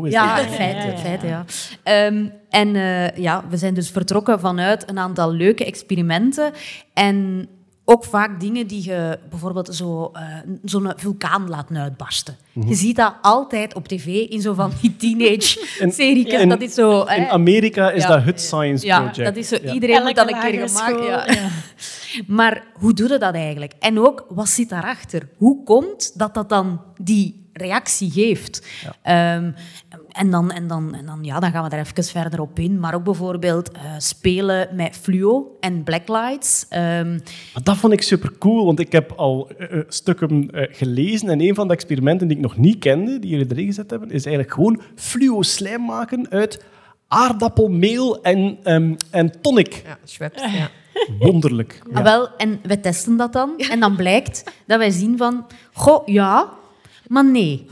2.0. Is Ja, in feite, in feite, ja. Ehm, en eh, ja, we zijn dus vertrokken vanuit een aantal leuke experimenten en ook vaak dingen die je bijvoorbeeld zo, eh, zo'n vulkaan laat uitbarsten. Mhm. Je ziet dat altijd op tv in zo van die teenage-series. *laughs* in- dat is zo... In hè. Amerika is Ja. dat het science Ja, project. dat is zo. Ja. Iedereen moet dat een keer gemaakt. Ja. ja. *laughs* Maar hoe doe je dat eigenlijk? En ook, wat zit daarachter? Hoe komt dat dat dan die reactie geeft? Ehm, en dan, en dan, en dan, ja, dan gaan we daar even verder op in. Maar ook bijvoorbeeld eh, spelen met fluo en blacklights. Ehm, Maar dat vond ik super cool, want ik heb al eh, eh, stukken gelezen en een van de experimenten die ik nog niet kende, die jullie erin gezet hebben, is eigenlijk gewoon fluo slijm maken uit aardappelmeel en, ehm, en tonic. Ja, Schweppes, ja. Wonderlijk. ah, wel, en wij testen dat dan. En dan blijkt dat wij zien van... Goh, ja, maar nee.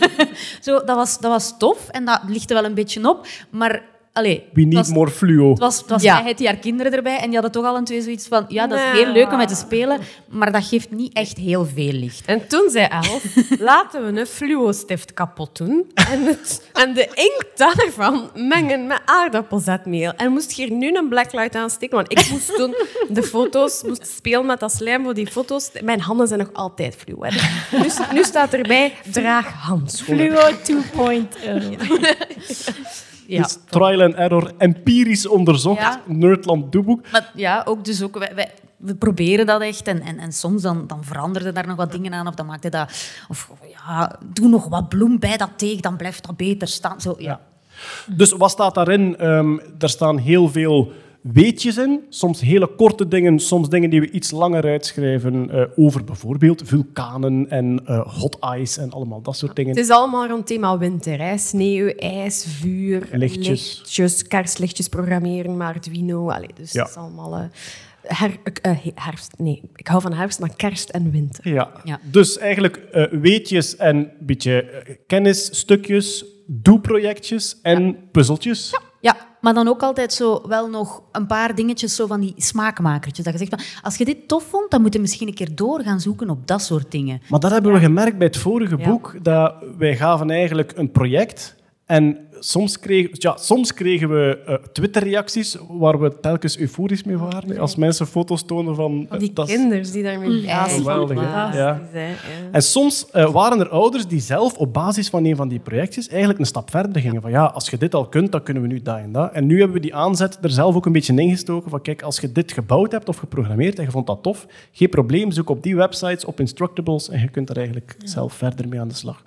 *laughs* Zo, dat, was, dat was tof en dat er wel een beetje op. Maar... Allee, We need was- more fluo. Het was, het was Ja. hij die haar kinderen erbij en die hadden toch al een twee zoiets van... Ja, dat is Nee. heel leuk om mee te spelen, maar dat geeft niet echt heel veel licht. En toen zei Elf, *laughs* laten we een fluo-stift kapot doen en, het, en de inkt daarvan mengen met aardappelzetmeel. En moest je hier nu een blacklight aansteken, want ik moest toen de foto's, moest spelen met dat slijm voor die foto's. Mijn handen zijn nog altijd fluo. Hè. Nu, nu staat erbij, draag handschoenen. Fluo 2.0. Ja. *laughs* Dus trial and error, empirisch onderzocht, Ja. Nerdland doeboek. Maar ja, ook dus ook... Wij, wij- we proberen dat echt en, en, en soms dan, dan veranderde daar nog wat dingen aan of dan maakte dat... Of ja, doe nog wat bloem bij dat teeg, dan blijft dat beter staan. Zo, ja. Dus wat staat daarin? Ehm er staan heel veel weetjes in. Soms hele korte dingen, soms dingen die we iets langer uitschrijven eh, over bijvoorbeeld vulkanen en eh, hot ice en allemaal dat soort dingen. Het is allemaal rond het thema winter. Hè. Sneeuw, ijs, vuur, Lichtjes. lichtjes, kerstlichtjes programmeren, maar Arduino. Allee, dus Ja. het is allemaal... eh, her- herfst. Nee, ik hou van herfst, maar kerst en winter. Ja. Ja. Dus eigenlijk eh, weetjes en een beetje kennisstukjes, doe-projectjes en puzzeltjes. Ja, maar dan ook altijd zo wel nog een paar dingetjes zo van die smaakmakertjes. Dat je zegt van, als je dit tof vond, dan moet je misschien een keer door gaan zoeken op dat soort dingen. Maar dat hebben we gemerkt bij het vorige boek, dat wij gaven eigenlijk een project en soms kregen, ja, soms kregen we eh, Twitter-reacties waar we telkens euforisch mee waren. Als mensen foto's tonen van... Die eh, dat is- kinders die daarmee bezig zijn. Geweldig, hè? Fantastisch, Ja. ja. En soms eh, waren er ouders die zelf op basis van een van die projectjes eigenlijk een stap verder gingen. Van ja, als je dit al kunt, dan kunnen we nu dat en dat. En nu hebben we die aanzet er zelf ook een beetje ingestoken van kijk, als je dit gebouwd hebt of geprogrammeerd en je vond dat tof, geen probleem, zoek op die websites, op Instructables en je kunt er eigenlijk zelf verder mee aan de slag.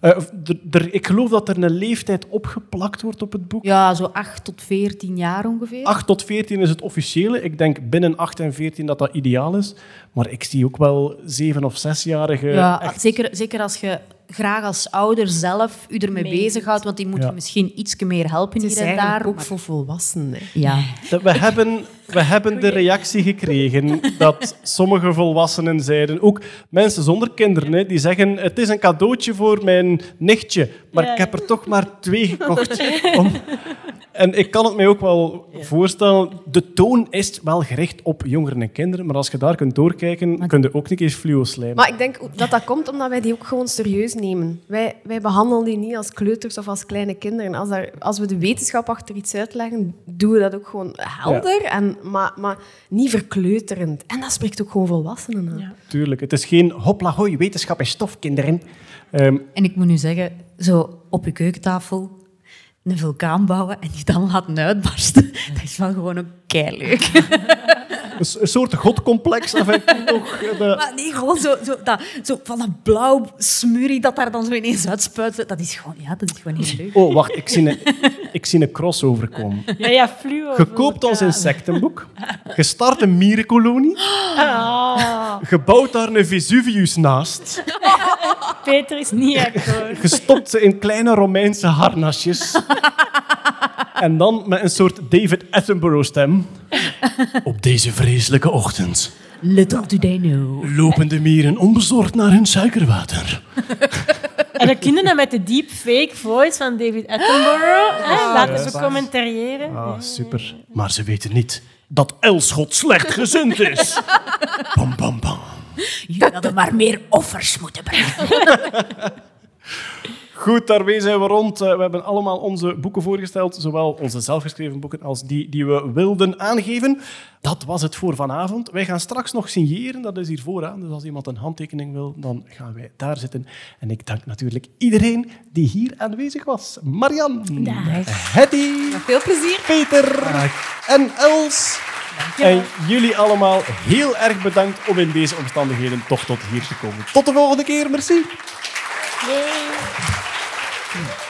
Er- ik geloof dat er een leeftijd opgeplakt wordt op het boek. Ja, zo 8 tot 14 jaar ongeveer. 8 tot 14 is het officiële. Ik denk binnen 8 en 14 dat dat ideaal is. Maar ik zie ook wel 7 of 6-jarigen. Ja, echt- zeker, zeker als je graag als ouder zelf u ermee Mee. bezighoudt, want die moet Ja. je misschien iets meer helpen hier en daar. ook maar- voor volwassenen. Ja. We hebben, we hebben de reactie gekregen dat sommige volwassenen zeiden, ook mensen zonder kinderen, hè, die zeggen het is een cadeautje voor mijn nichtje, maar Ja, ik heb er toch maar twee gekocht. Om... En ik kan het mij ook wel voorstellen, de toon is wel gericht op jongeren en kinderen, maar als je daar kunt doorkijken, kun je ook niet eens fluo slijmen. Maar ik denk dat dat komt omdat wij die ook gewoon serieus nemen. Wij, wij behandelen die niet als kleuters of als kleine kinderen. Als, daar, als we de wetenschap achter iets uitleggen, doen we dat ook gewoon helder, en, maar, maar niet verkleuterend. En dat spreekt ook gewoon volwassenen aan. Ja. Tuurlijk, het is geen hopla hoi, wetenschap en stof, kinderen. Ehm, En ik moet nu zeggen, zo op je keukentafel een vulkaan bouwen en die dan laten uitbarsten, *laughs* dat is wel gewoon ook keileuk. *laughs* een, soort godcomplex nog. eh, de- Maar nee, gewoon zo, zo, dat, zo van dat blauw smurrie dat daar dan zo ineens uitspuit. Dat is gewoon, ja, dat is gewoon heel leuk. Oh, wacht, ik zie een, ik zie een crossover komen. Ja, ja, fluo. Je koopt ons insectenboek, je start een mierenkolonie, Ah, je bouwt daar een Vesuvius naast, Peter is niet akkoord. je stopt ze in kleine Romeinse harnasjes en dan met een soort David Attenborough-stem. Op deze vreselijke ochtend Little do they know. lopen de mieren onbezorgd naar hun suikerwater. En dan kunnen dat met de deepfake voice van David Attenborough hè, laten we commentariëren. Ah, super. Maar ze weten niet dat Elschot slecht gezind is. *laughs* Bam, bam, bam. Jullie hadden maar meer offers moeten brengen. *laughs* Goed, daarmee zijn we rond. Eh, We hebben allemaal onze boeken voorgesteld, zowel onze zelfgeschreven boeken als die die we wilden aangeven. Dat was het voor vanavond. Wij gaan straks nog signeren, dat is hier vooraan. Dus als iemand een handtekening wil, dan gaan wij daar zitten. En ik dank natuurlijk iedereen die hier aanwezig was. Marian, Hetty, Veel plezier. Peter en Els. En jullie allemaal heel erg bedankt om in deze omstandigheden toch tot hier te komen. Tot de volgende keer, merci. Yay. Mm.